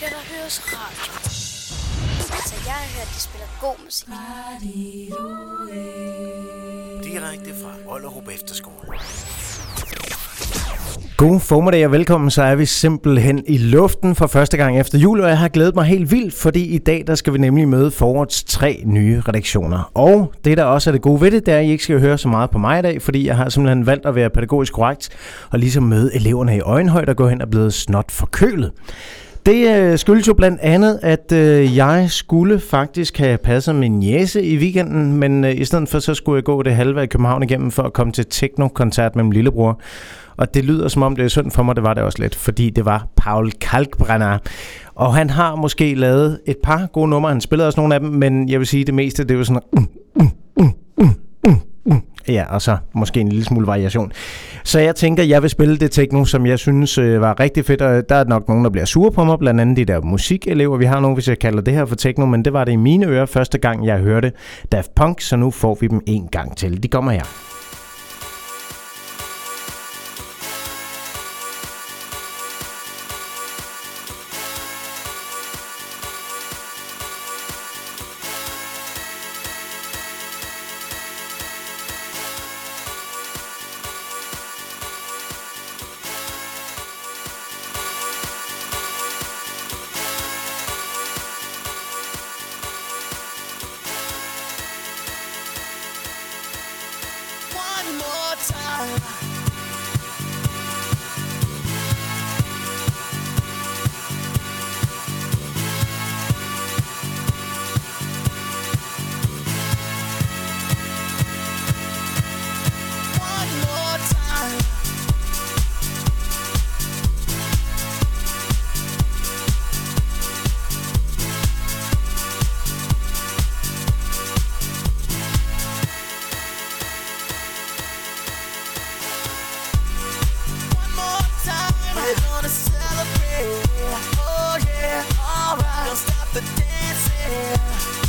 skal der høres radio. Altså, jeg har hørt, de spiller god musik. Direkte fra Ollerup Efterskole. God formiddag og velkommen, så er vi simpelthen i luften for første gang efter jul, og jeg har glædet mig helt vildt, fordi i dag der skal vi nemlig møde forårets tre nye redaktioner. Og det der også er det gode ved det, det er, at I ikke skal høre så meget på mig i dag, fordi jeg har simpelthen valgt at være pædagogisk korrekt og ligesom møde eleverne i øjenhøjde og gå hen og blive snot forkølet. Det øh, skyldes jo blandt andet, at øh, jeg skulle faktisk have passet min jæse i weekenden, men øh, i stedet for så skulle jeg gå det halve af København igennem for at komme til tekno-koncert med min lillebror. Og det lyder som om det er synd for mig, det var det også lidt, fordi det var Paul Kalkbrenner. Og han har måske lavet et par gode numre, han spillede også nogle af dem, men jeg vil sige, det meste, det er jo sådan... Uh, uh, uh, uh. Ja, og så måske en lille smule variation. Så jeg tænker, jeg vil spille det techno, som jeg synes øh, var rigtig fedt, og der er nok nogen, der bliver sure på mig, blandt andet de der musikelever. Vi har nogen, hvis jeg kalder det her for techno, men det var det i mine ører første gang, jeg hørte Daft Punk, så nu får vi dem en gang til. De kommer her. We're gonna celebrate. Oh yeah, alright. Don't stop the dancing.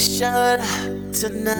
shut up tonight.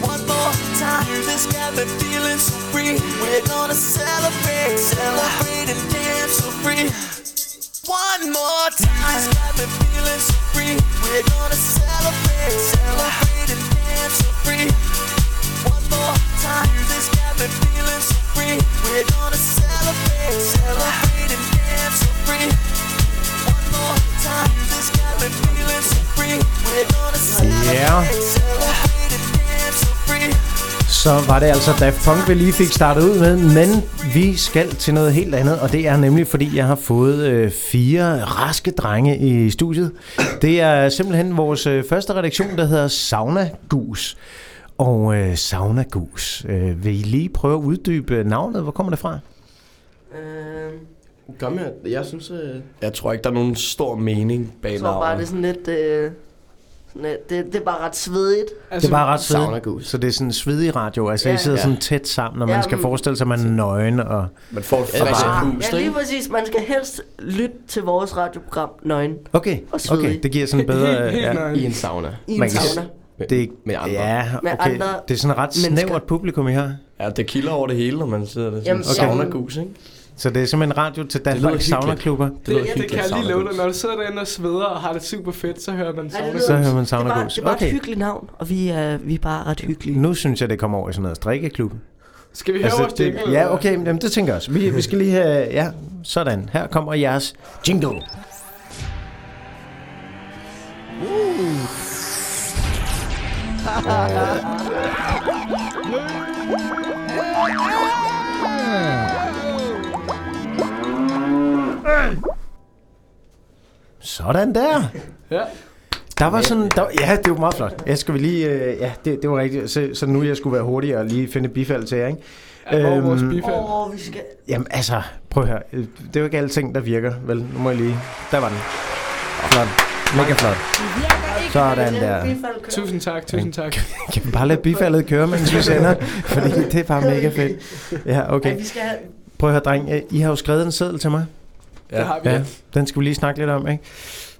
One more time, music's got me feeling so free. We're gonna celebrate, celebrate and dance so free. One more time, it's got me feeling so free. We're gonna celebrate, celebrate and dance so free. One more time, music's got me feeling so free. We're gonna celebrate, celebrate and dance so free. One more time, music's got me feeling so free. We're gonna celebrate, celebrate Så var det altså Daft Punk, vi lige fik startet ud med, men vi skal til noget helt andet, og det er nemlig, fordi jeg har fået øh, fire raske drenge i studiet. Det er simpelthen vores øh, første redaktion, der hedder Sauna Gus. Og øh, Sauna Gus, øh, vil I lige prøve at uddybe navnet? Hvor kommer det fra? Øh, med, jeg synes, øh, jeg tror ikke, der er nogen stor mening bag jeg tror bare, det er sådan lidt... Øh, sådan lidt det, det er bare ret svedigt. Det er bare ret svedigt. Så det er sådan en svedig radio, altså Ja. I sidder Ja. sådan tæt sammen, og man Ja, skal men- forestille sig, at man er nøgen. Og... Man får et bare- pust, Ja, lige præcis. Man skal helst lytte til vores radioprogram Nøgen Okay, Og svedig. okay, det giver sådan bedre... Ja. I en sauna. i en Man sauna. Med, Det, med andre. Ja, Med okay. andre det er sådan et ret mennesker. snævert publikum, I har. Ja, det kilder over det hele, når man sidder der. Jamen, Sådan okay. sauna gus, ikke? Så det er simpelthen radio til Danmarks saunaklubber. Det, Det, lyder det kan jeg lige sauna love dig. Når du sidder derinde og sveder og har det super fedt, så hører man Ja, det sauna. Så hører man det er bare, saunagus. det er bare Okay. et hyggeligt navn, og vi er, vi er bare ret hyggelige. Nu synes jeg, det kommer over i sådan noget strikkeklub. Skal vi høre vores det, jingle? ja, eller? okay, jamen, det tænker jeg også. Vi, vi skal lige have... Ja, sådan. Her kommer jeres jingle. Sådan der. Ja. Der var sådan, der, ja, det var meget flot. Jeg skal vi lige, øh, ja, det, det var rigtigt. Så, så nu jeg skulle være hurtig og lige finde bifald til jer, ikke? Ja, hvor er vores Øhm, bifald? Åh, vi skal... Jamen altså, prøv at høre. Øh, Det er jo ikke alle ting, der virker, vel? Nu må jeg lige... Der var den. Flot. Mega flot. Sådan der. Tusind tak, tusind tak. Kan vi bare lade bifaldet køre, mens vi sender? Fordi det er bare mega fedt. Ja, Okay. Prøv at høre, dreng. øh, I har jo skrevet en seddel til mig. Det har vi. Ja, Ja. den skal vi lige snakke lidt om, ikke?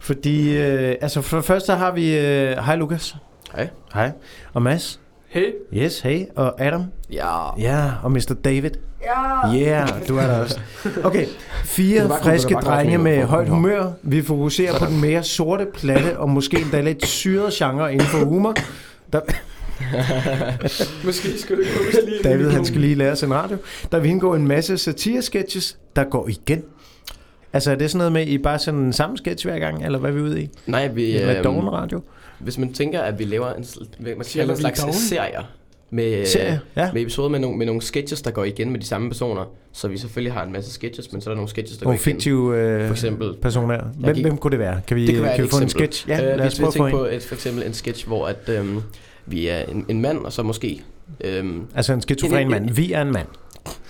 Fordi, øh, altså for det første har vi... Øh, hej Lukas. Hej. Hej. Og Mads. Hey, Yes, hey. Og Adam. Ja. Ja, og Mr. David. Ja! Yeah, du er der også. Okay, fire friske drenge med højt humør. Vi fokuserer på den mere sorte, platte og måske endda lidt syrede genre inden for humor. Der, måske skulle det komme lige David, han skal lige lære sin radio. Der vil indgå en masse satire-sketches, der går igen. Altså er det sådan noget med, at I bare sender den samme sketch hver gang, eller hvad er vi ude i? Nej, vi... Med øhm, doven radio? Hvis man tænker, at vi laver en, man kan Siger kalde en slags doven? serier, med, Serie, ja. med episoder med nogle, med nogle sketches, der går igen med de samme personer. Så vi selvfølgelig har en masse sketches, men så er der nogle sketches, der Nogle går igen. fiktive øh, For eksempel. personer. Hvem, gik- hvem kunne det være? Kan vi, Det kan være kan vi få en eksempel. sketch? Ja, øh, lad os prøve få tænker en. på et, for eksempel en sketch, hvor at, øhm, vi er en, en mand, og så måske... Øhm, Altså en skizofren En- en- mand. Vi er en mand.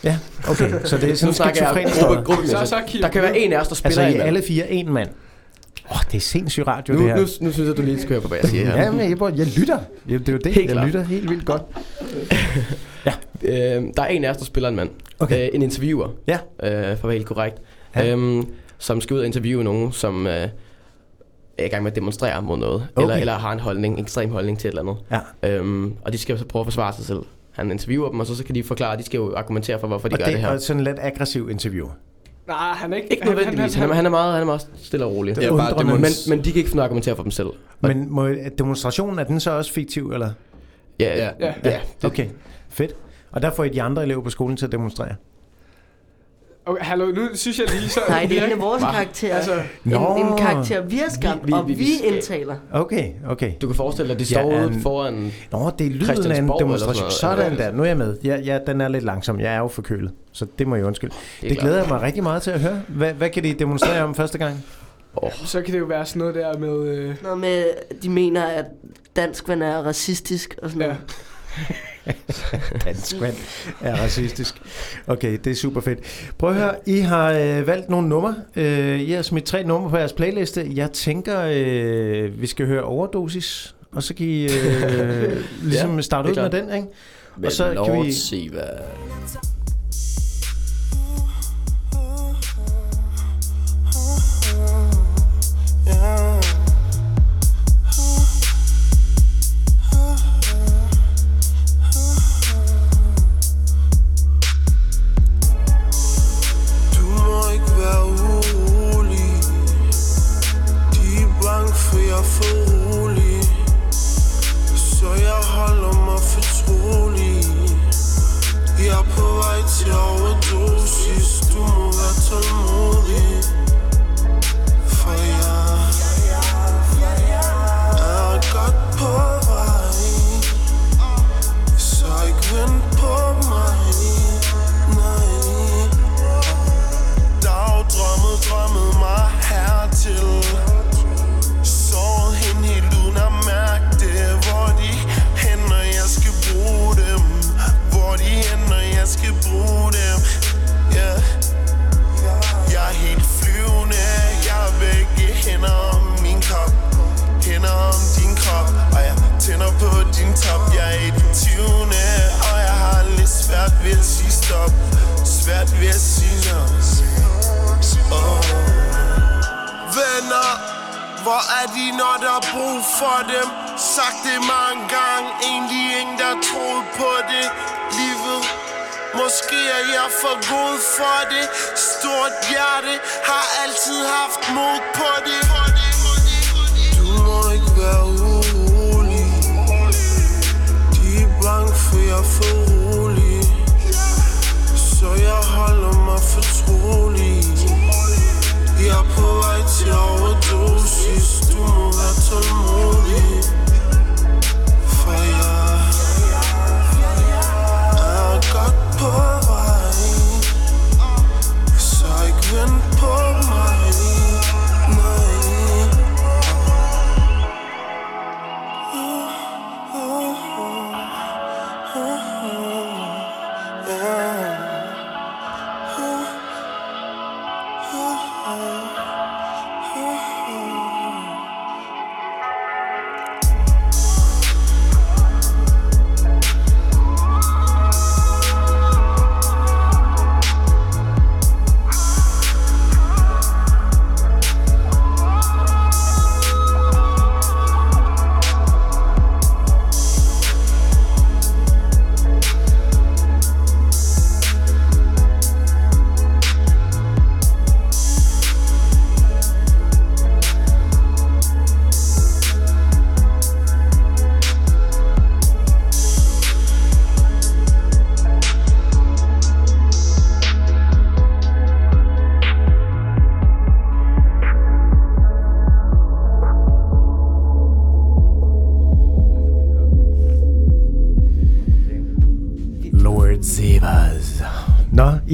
Ja, okay. Så det er sådan nu en snakker jeg skizofren gruppe. Så, så Der kan være en af os, der spiller Altså I mand. alle fire en mand. Åh, oh, det er sindssygt radio, Nu, det her. nu, nu synes jeg, du lige skal høre på, hvad jeg siger her. Ja, men jeg, jeg lytter. Ja, det er jo det. Helt jeg klart. lytter helt vildt godt. Øh, der er en af os, der spiller en mand. Okay. Øh, en interviewer, Ja. øh, for at være helt korrekt. Ja. Ja. Øhm, som skal ud og interviewe nogen, som øh, er i gang med at demonstrere mod noget. Okay. Eller, eller har en holdning, en ekstrem holdning til et eller andet. Ja. Øhm, og de skal så prøve at forsvare sig selv. Han interviewer dem, og så, så kan de forklare, de skal jo argumentere for, hvorfor de Og gør det, det her. er sådan en lidt aggressiv interview. Nej, han er ikke... Ikke nødvendigvis. Han, han, han, er meget, han er meget stille og rolig. Det er bare men, demons- men de kan ikke finde at argumentere for dem selv. Men må, demonstrationen, er den så også fiktiv, eller? Ja, Ja. ja, ja. det, Okay, fedt. Og der får I de andre elever på skolen til at demonstrere. Okay, hallo, nu synes jeg lige så... Nej, det er en af vores Hva? karakterer. Altså, En, Nå. en karakter, vi har skabt, Vi- vi- og vi- vi, indtaler. Okay, okay. Du kan forestille dig, at de Ja, står ude en- foran... Nå, det er lyden af en demonstration. sådan der, nu er jeg med. Ja, ja, den er lidt langsom. Jeg er jo forkølet, så det må jeg undskylde. Det, det glæder jeg mig rigtig meget til at høre. Hvad, hvad kan de demonstrere om første gang? så kan det jo være sådan noget der med... Øh, Noget med, de mener, at danskvand er racistisk og sådan ja. noget. Dansk vand er racistisk. Okay, det er super fedt. Prøv at høre, I har øh, valgt nogle numre. Øh, I har smidt tre numre på jeres playliste. Jeg tænker, øh, vi skal høre Overdosis. og så kan I øh, ligesom Ja, starte ud med den, ikke? Men så kan vi- Siva. Du at stop Svært ved at sige no oh. Venner Hvor er de når der er brug for dem? Sagt det mange gange Egentlig ingen der troede på det. Livet Måske er jeg for god for det. Stort hjerte Har altid haft mod på det.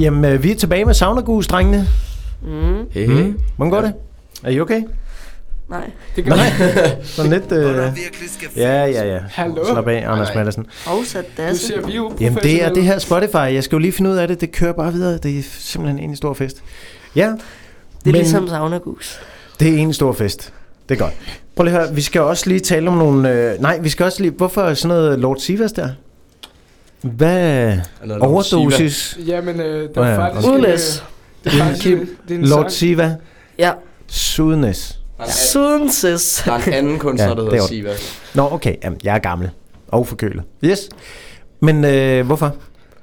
Jamen øh, vi er tilbage med Saunagus, drengene. Mm. Hey, hey. Hvordan går det? Er I okay? Nej. Det gør Nej. Sådan lidt... Øh... Ja, ja, ja. Hallo? Slap af, Anders Nej. Maddelsen. Afsat Du dasse. ser vi jo Jamen det er det her Spotify. Jeg skal jo lige finde ud af det. Det kører bare videre. Det er simpelthen en stor fest. Ja, Det er Men- ligesom saunagus. det er en stor fest. Det er godt. Prøv lige at høre. Vi skal også lige tale om nogle... Øh... Nej, vi skal også lige... Hvorfor er sådan noget Lord Sivas der? Hvad? Overdosis? Jamen, øh, der er faktisk... Udenlæs. Øh, det er faktisk Kim, en, det er en Lord sang. Siva? Ja. Sudnes. Der er, Sudenses. der er en anden kunstner, Ja, der det hedder er Siva. Nå, okay. Jamen, jeg er gammel. Og forkølet. Yes. Men øh, hvorfor?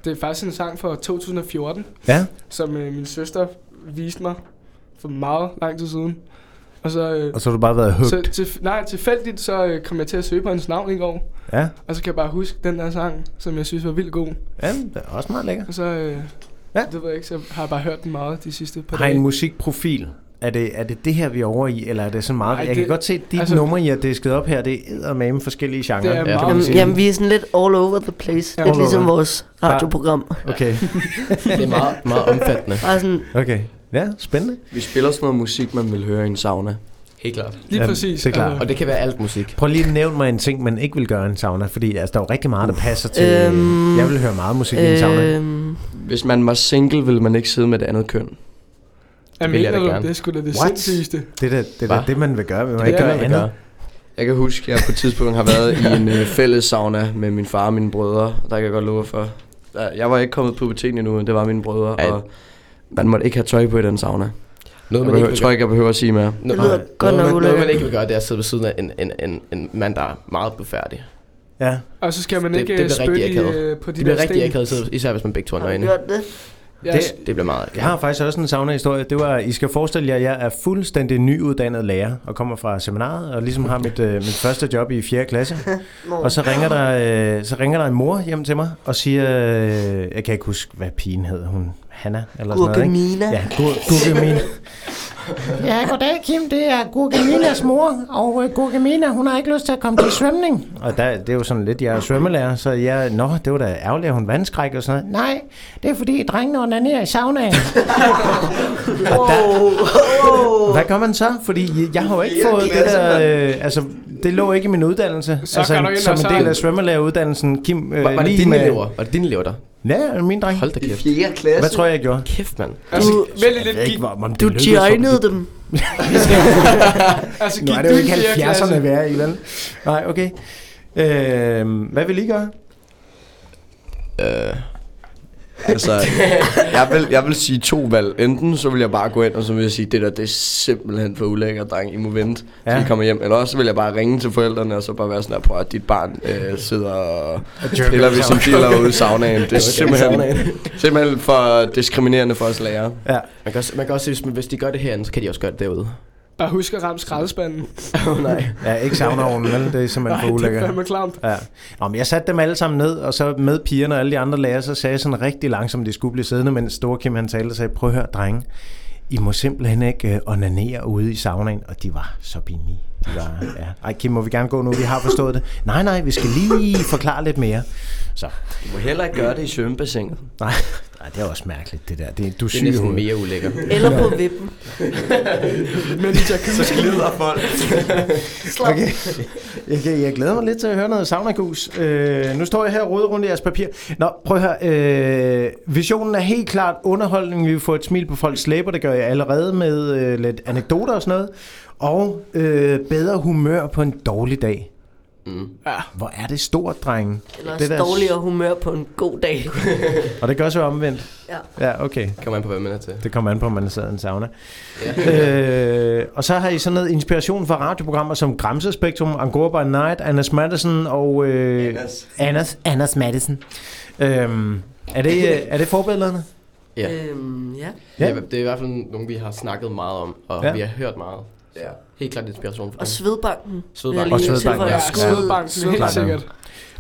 Det er faktisk en sang fra 2014, Ja. som øh, min søster viste mig for meget lang tid siden. Og så, øh, Og så har du bare været så hooked. til, nej, tilfældigt så øh, kom jeg til at søge på hans navn i går. Ja. Og så kan jeg bare huske den der sang, som jeg synes var vildt god. ja, det er også meget lækker. Og så, øh, Ja. det ved jeg ikke, så har jeg bare hørt den meget de sidste par Har dage. en musikprofil? Er det, er det det her, vi er over i, eller er det sådan meget... Ej, jeg det- kan godt se, at de altså, numre, I har disket op her, det er eddermame forskellige genrer. Det er Ja. Jamen, vi er sådan lidt all over the place. Ja, Lidt all ligesom over. vores radioprogram. Okay, Det er meget, meget omfattende. Bare sådan, okay. Ja, spændende. Vi spiller sådan noget musik, man vil høre i en sauna. Helt klart. Lige Ja, præcis. det er klart. Og det kan være alt musik. Prøv lige at nævne mig en ting, man ikke vil gøre i en sauna, fordi altså, der er jo rigtig meget, der passer til... Øhm, jeg vil høre meget musik i en sauna. øhm, Hvis man var single, ville man ikke sidde med et andet køn. jeg vil jeg mener da du, gerne. det er sgu da det What? sindssygeste. Det er da det, er det, man vil gøre. Man Det ikke er gøre det, andet. gør. Jeg kan huske, at jeg på et tidspunkt har været i en øh, fælles sauna med min far og mine brødre. Der kan jeg godt love for. Jeg var ikke kommet på puberteten endnu, men det var mine brødre. Ej. Og man måtte ikke have tøj på i den sauna. Noget, Jeg, man behøver, ikke tror ikke, jeg behøver at sige mere. Nå, Det lyder noget, godt nok man, noget, man ikke vil gøre, det er at sidde ved siden af en, en, en, en mand, der er meget befærdig. Ja. Og så skal man Det- ikke det øh, bliver spytte rigtig akavet. øh, på de Det der bliver rigtig sten. akavet, især hvis man begge to er Har du nøgne. gjort det? Det- Det bliver meget Jeg har faktisk også en sauna-historie. Det var, I skal forestille jer, at jeg er fuldstændig nyuddannet lærer og kommer fra seminaret og ligesom har mit, øh, mit første job i 4. klasse. Og så ringer, der, øh, så ringer der en mor hjem til mig og siger, øh, jeg kan ikke huske, hvad pigen hed. Hun Hanna eller sådan noget, ikke? Ja, Gur- Gurkemina. Ja, goddag Kim, det er Gurkeminas mor, og Gurkemina, hun har ikke lyst til at komme til svømning. Og der, det er jo sådan lidt, jeg er svømmelærer, så jeg, nå, det var da ærgerligt, at hun vandskræk og sådan noget. Nej, det er fordi drengene onanerer i saunaen. og der, hvad gør man så? Fordi jeg har jo ikke fået det der, øh, altså, det lå ikke i min uddannelse. Så altså, kan du ind som og en del af svømmelæreruddannelsen, Kim, øh, Var, var det dine med- elever? Var det dine elever der? Ja, min dreng. Hold da kæft. 4. klasse. Hvad tror jeg, jeg gjorde? Kæft, mand. Altså, Du- Jeg lidt gik. om det Du for dem. Altså, gik er det du jo i ikke fjerde klasse? 70'erne, vi er i, vel? Nej, okay. Øh, hvad vil I gøre? Øh, altså, jeg vil, jeg vil sige to valg. Enten så vil jeg bare gå ind, og så vil jeg sige, det der, det er simpelthen for ulækkert, dreng. I må vente, ja. Til I kommer hjem. Eller også vil jeg bare ringe til forældrene, og så bare være sådan her på, at dit barn øh, sidder og piller ved sin dealer ude i saunaen. Det er simpelthen, simpelthen for diskriminerende for os lærere. Ja. Man kan også, man kan også sige, hvis, hvis de gør det herinde, så kan de også gøre det derude. Bare husk at ramme skraldespanden. Åh oh, nej. Ja, ikke savneovnen, vel? Det er simpelthen Nej, for det er ulækkert. fandme klamt. Ja. Nå, men jeg satte dem alle sammen ned, og så med pigerne og alle de andre lærere, så sagde jeg sådan rigtig langsomt, de skulle blive siddende, mens Store Kim han talte og sagde, prøv at høre, drenge, I må simpelthen ikke uh, onanere ude i saunaen, og de var så pinlige. Var, ja. Ej, Kim, må vi gerne gå nu? Vi har forstået det. Nej, nej, vi skal lige forklare lidt mere. Så, Du må heller ikke gøre det i svømmebassinet. nej, nej, det er også mærkeligt, det der. Det, du er Det er næsten mere ulækkert. Eller på vippen. Men så Glider folk. Okay. Jeg, kan- jeg glæder mig lidt til at høre noget saunagus. Øh, nu står jeg her og roder rundt i jeres papir. Nå, prøv at høre. Øh, visionen er helt klart underholdning. Vi vil få et smil på folks læber. Det gør jeg allerede med øh, lidt anekdoter og sådan noget. Og øh, bedre humør på en dårlig dag. Mm. Hvor er det stort, drenge. Eller Det dårligere humør på en god dag. Og det kan også være omvendt. Ja. Ja, okay. Kommer an på, hvad man er til. Det kommer an på, om man sidder i en sauna. Ja. øh, og så har I sådan noget inspiration fra radioprogrammer som Gramse Spektrum, Angora by Night, Annas Madison og... Øh, Annas. Annas, Annas Madison. Øhm, er, det, øh, er det forbillederne? Ja. Øhm, ja. Ja. ja. Det er i hvert fald nogle, vi har snakket meget om, og Ja. ja. vi har hørt meget. Ja. Helt klart inspiration for Og. Svedbanken. Svedbanken. Og Svedbanken, Ja, Ja, Svedbanken, helt sikkert.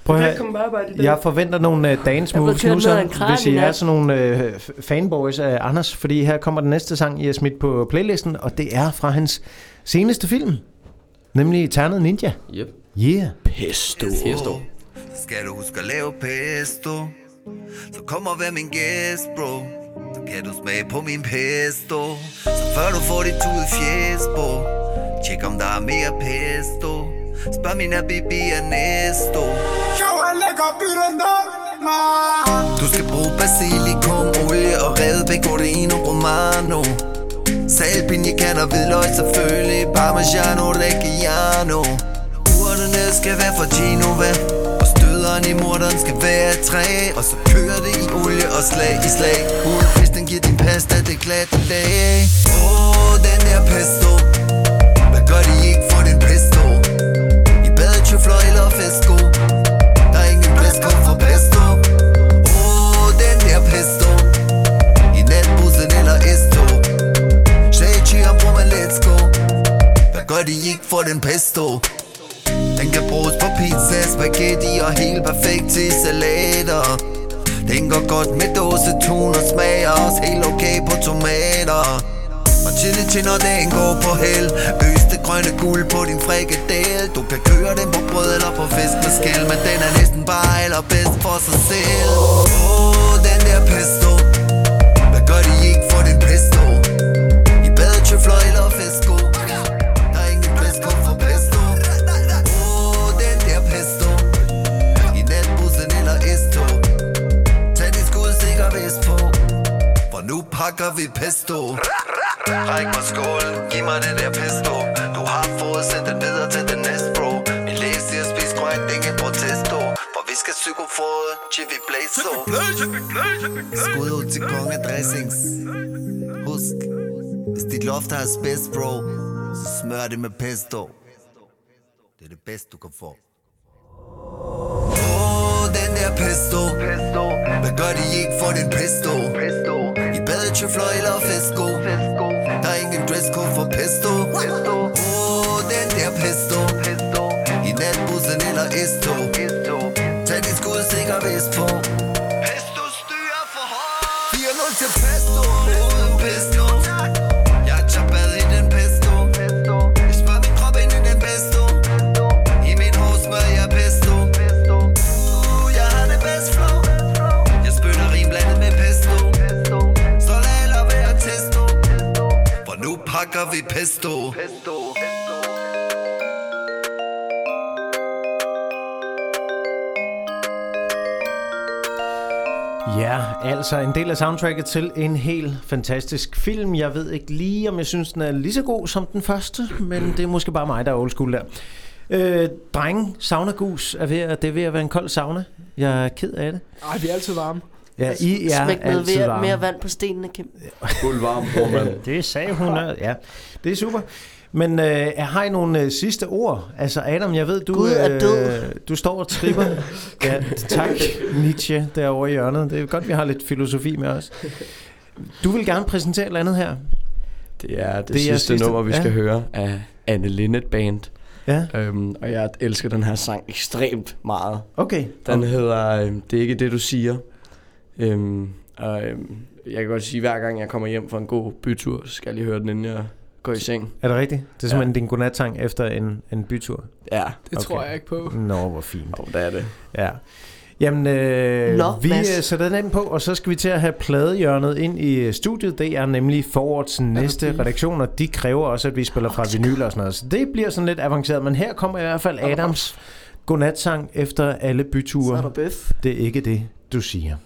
Prøv at Jeg høre, jeg forventer nogle uh, dance moves nu, så, hvis i er sådan nogle uh, fanboys af Anders, fordi her kommer den næste sang, I har smidt på playlisten, og det er fra hans seneste film, nemlig Ternet Ninja. Yep. Yeah. Pesto. Pesto. Skal du huske at lave pesto Så kom og vær min gæst, bro kan du smage på min pesto? Så før du får dit tud fjes, bro Tjek om der er mere pesto. Spørg min Habibi Ernesto Du skal bruge basilikum, olie og revet pecorino romano. Salt, pinjekan og hvidløg selvfølgelig. Parmigiano Reggiano. Urterne skal være fra Genova Og støderen i morderen skal være træ. Og så kører det i olie og slag i slag. Den giver din pasta det glatte lag. Åh, oh, den der pesto. Hvad gør de ikke for den pesto? I badetøfler eller fesko Der er ingen pesto for pesto. Åh, oh, den der pesto. I natbussen eller esto Shaggy og bror, let's go. Hvad gør de ikke for den pesto? Den kan bruges på pizza, spaghetti og helt perfekt til salater. Den går godt med dåsetun og smager også helt okay på tomater. Og chili til når dagen går på hel. Øs det grønne guld på din frikadel Du kan køre den på brød eller på fisk med skæl Men den er næsten bare allerbedst for sig selv. Åh, oh, den der pesto. hakker vi pesto. Ræk mig skålen, giv mig den der pesto. Du har fået sendt den videre til den næste, bro. Min læge siger, spis korrekt, ingen protesto. For vi skal psykofod, til vi blæser. Skud ud til kongedressings. Husk, hvis dit loft har spids, bro, så smør det med pesto. Det er det bedste, du kan få. Den der pesto. pesto. Hvad gør de ikke for den pesto? pesto badetøfler eller fesko Der er ingen dresscode for pesto Åh, den der pesto I natbussen eller esto Tag pakker vi pesto Ja, altså en del af soundtracket til en helt fantastisk film. Jeg ved ikke lige, om jeg synes, den er lige så god som den første, men det er måske bare mig, der er old school der. Øh, drenge, saunagus er ved at, det er ved at være en kold sauna. Jeg er ked af det. Ej, vi er altid varme. Ja, I er Smæk noget altid mere, mere vand på stenene, Kim. Fuld varm, bror, mand. Det sagde hun, øh, ja. Det er super. Men øh, har I nogle øh, sidste ord? Altså Adam, jeg ved, du, Gud er død. Øh, du står og tripper. ja, tak, Nietzsche, derovre i hjørnet. Det er godt, vi har lidt filosofi med os. Du vil gerne præsentere et eller andet her. Det er det, Det er sidste, sidste- sidste nummer, vi skal ja. høre af Anne Linnet Band. Ja. Øhm, og jeg elsker den her sang ekstremt meget. Okay. Den hedder øhm, Det er ikke det, du siger. Øhm, og øhm, jeg kan godt sige, hver gang jeg kommer hjem fra en god bytur, så skal jeg lige høre den, inden jeg går i seng. Er det rigtigt? Det er simpelthen ja. din godnatsang efter en, en bytur? Ja. Det okay. tror jeg ikke på. Nå, hvor fint. Oh, det er det. Ja. Jamen, øh, Nå, vi Mads. øh, sætter den ind på, og så skal vi til at have pladehjørnet ind i øh, studiet. Det er nemlig forårets næste beef? redaktioner. De kræver også, at vi spiller fra vinyl og sådan noget. Så det bliver sådan lidt avanceret. Men her kommer i hvert fald Adams godnatsang efter alle Så er byture. der bøf. Det er ikke det, du siger.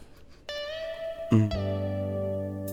Mm.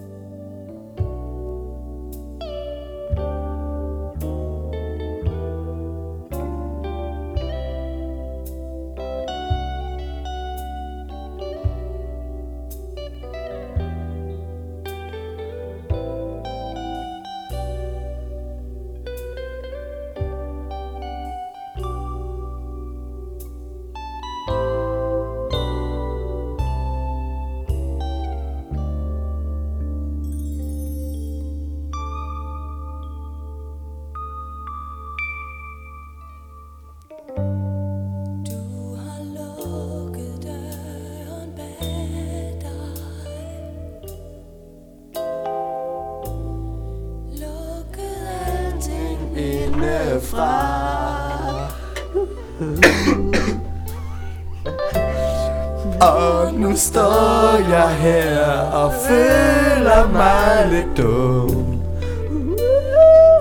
Står jeg her og føler mig lidt dum.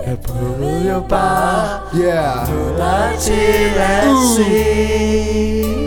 Jeg prøvede jo bare Yeah. få dig til at se. Se.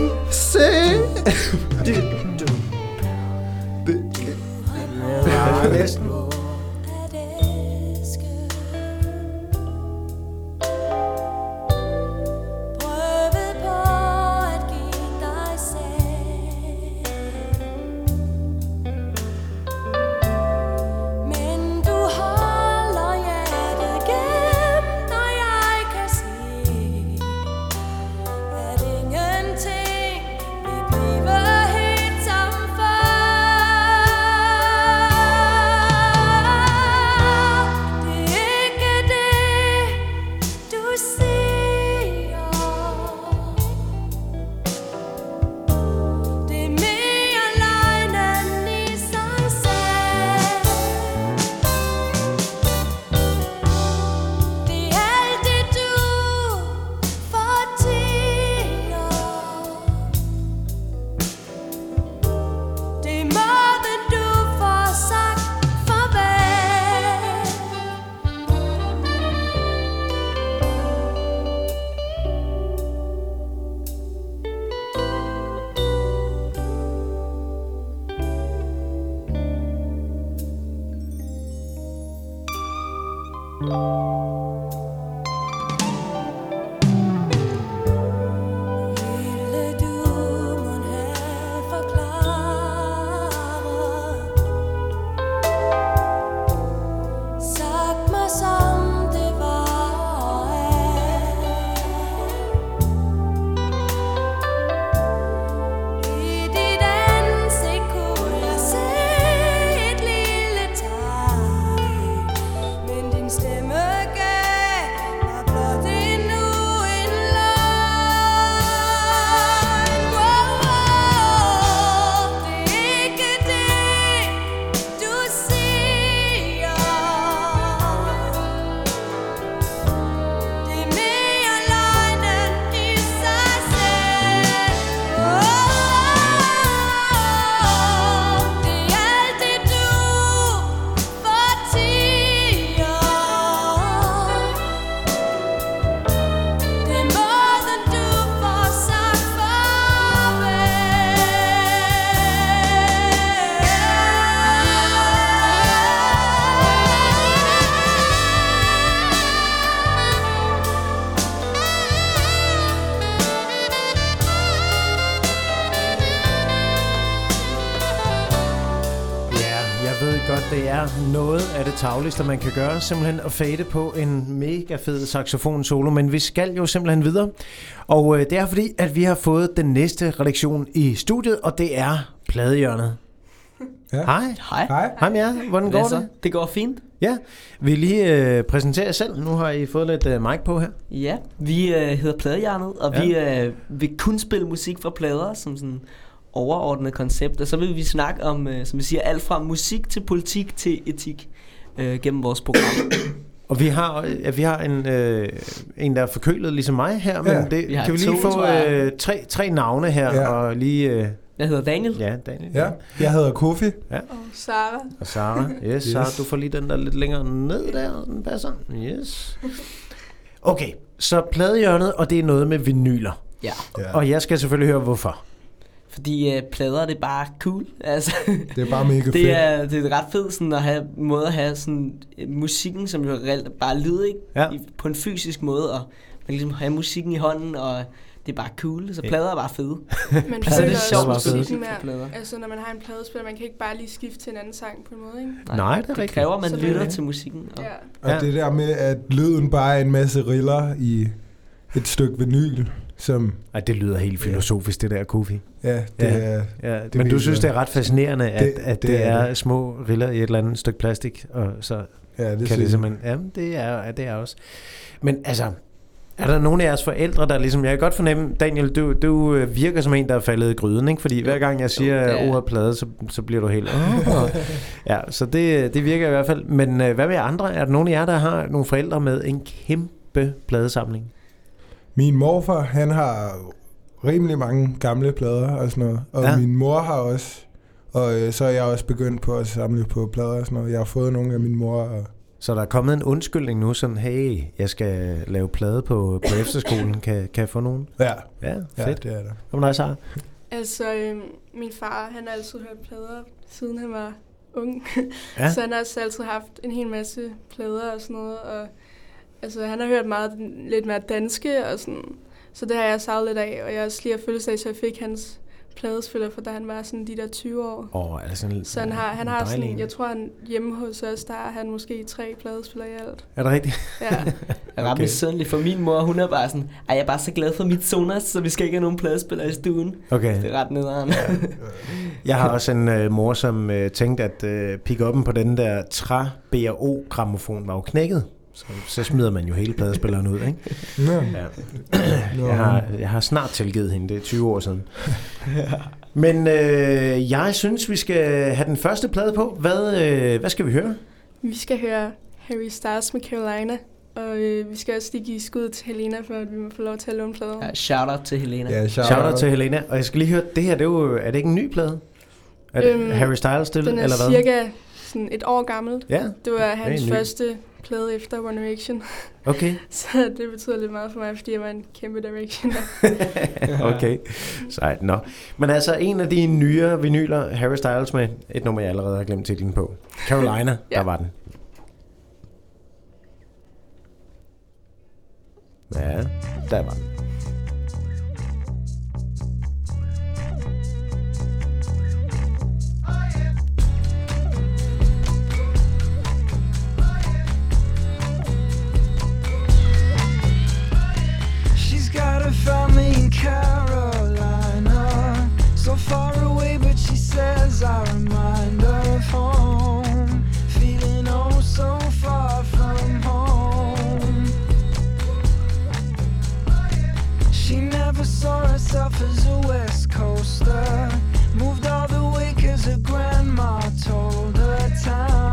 Tagligste, man kan gøre, simpelthen at fade på en mega fed saxofon solo, men vi skal jo simpelthen videre. Og øh, det er fordi, at vi har fået den næste redaktion i studiet, og det er Pladehjørnet. Ja. Hej. Hej. Hej. Hej med jer. Hvordan går det? Det går fint. Ja, vil I lige øh, præsentere jer selv? Nu har I fået lidt øh, mic på her. Ja, vi øh, hedder Pladehjernet, og ja. vi øh, vil kun spille musik fra plader som sådan overordnet koncept. Og så vil vi snakke om, øh, som vi siger, alt fra musik til politik til etik øh, gennem vores program. Og vi har, øh, vi har en, øh, en, der er forkølet ligesom mig her, men Ja. det, Vi har kan vi lige to, få øh, tre, tre navne her, Ja. og lige... Øh, Jeg hedder Daniel. ja, Daniel. Ja, jeg hedder Kofi. Og Sara. Og Sara. Yes, yes. Sara, du får lige den der lidt længere ned der, den passer. Yes. Okay, så pladehjørnet, og det er noget med vinyler. Ja, Ja. Og jeg skal selvfølgelig høre, hvorfor. Fordi øh, plader det er bare cool. Altså, Det er bare mega fedt. det, er, det er ret fedt sådan at have måde at have sådan, øh, musikken, som jo reelt bare lyder ikke? Ja. I, på en fysisk måde, og man kan ligesom have musikken i hånden, og det er bare cool. Så plader er bare fede. Man Så er føler det også sjovt at musikken spille mere. plader. Altså, når man har en pladespiller, man kan ikke bare lige skifte til en anden sang på en måde, ikke? Nej, det er det kræver, at man Så er lytter det. til musikken. Og, Ja. Og Ja. det der med, at lyden bare er en masse riller i et stykke vinyl, som, Ej, det lyder helt filosofisk, det der, Kofi. ja, det Ja. er... Ja, Det men du synes, det er ret fascinerende, at Det- det, at det, det er er, det. små riller i et eller andet stykke plastik, og så Ja, det kan synes det simpelthen... Jamen, det er, ja, det er også. Men altså, er der nogen af jeres forældre, der ligesom... Jeg kan godt fornemme, Daniel, du, du øh, virker som en, der er faldet i gryden, ikke? Fordi hver gang jeg siger er- ordet plade, så, så bliver du helt... Oh. ja, så det, det virker i hvert fald. Men øh, hvad med andre? Er der nogen af jer, der har nogle forældre med en kæmpe pladesamling? Min morfar, han har rimelig mange gamle plader og sådan noget. Og Ja. ja. min mor har også. Og øh, så er jeg også begyndt på at samle på plader og sådan noget. Jeg har fået nogle af min mor. Og, Så der er kommet en undskyldning nu, sådan, hey, jeg skal lave plade på, på efterskolen. Kan, kan jeg få nogen? ja, Ja, ja, fedt. det er der. Hvad med dig, Sara? Altså, øhm, min far, han har altid hørt plader, siden han var ung. Ja. Ja. så han har også altid haft en hel masse plader og sådan noget. Og, altså, han har hørt meget lidt mere danske og sådan. Så det har jeg savlet lidt af. Og jeg har også lige har fødselsdag, så jeg fik hans pladespiller, for da han var sådan de der 20 år. Åh, oh, er det sådan Så han har, han har sådan, en? jeg tror han hjemme hos os, der har han måske tre pladespillere i alt. Er det rigtigt? Ja. Jeg er ret Okay. misundelig, for min mor, hun er bare sådan, ej, jeg er bare så glad for mit Sonos, så vi skal ikke have nogen pladespiller i stuen. Okay. Det er ret nederen. Jeg har også en øh, mor, som øh, tænkte, at øh, pick-up'en på den der træ BRO grammofon var jo knækket. Så, så smider man jo hele pladespilleren ud, ikke? Ja. Ja. Nå. Jeg, har, jeg har snart tilgivet hende, det er 20 år siden. Men øh, jeg synes, vi skal have den første plade på. Hvad, øh, hvad skal vi høre? Vi skal høre Harry Styles med Carolina, og øh, vi skal også lige give skud til Helena, for at vi må få lov til at låne plader. Ja, shout out til Helena. Ja, shout, Shout out til Helena. Og jeg skal lige høre, det her, det er, jo, er det ikke en ny plade? Er det Øhm, Harry Styles det, Den er eller hvad? cirka sådan et år gammelt. Ja, Det var hans ny. første plade efter One Direction, okay. så det betyder lidt meget for mig, fordi jeg var en kæmpe Direction. okay, sejt. Nå. Men altså, en af de nyere vinyler, Harry Styles med et nummer, jeg allerede har glemt titlen på. Carolina, Ja. der var den. Ja, der var den. family in Carolina, so far away, but she says I remind her of home, feeling oh so far from home. She never saw herself as a West Coaster, moved all the way 'cause her grandma told her to.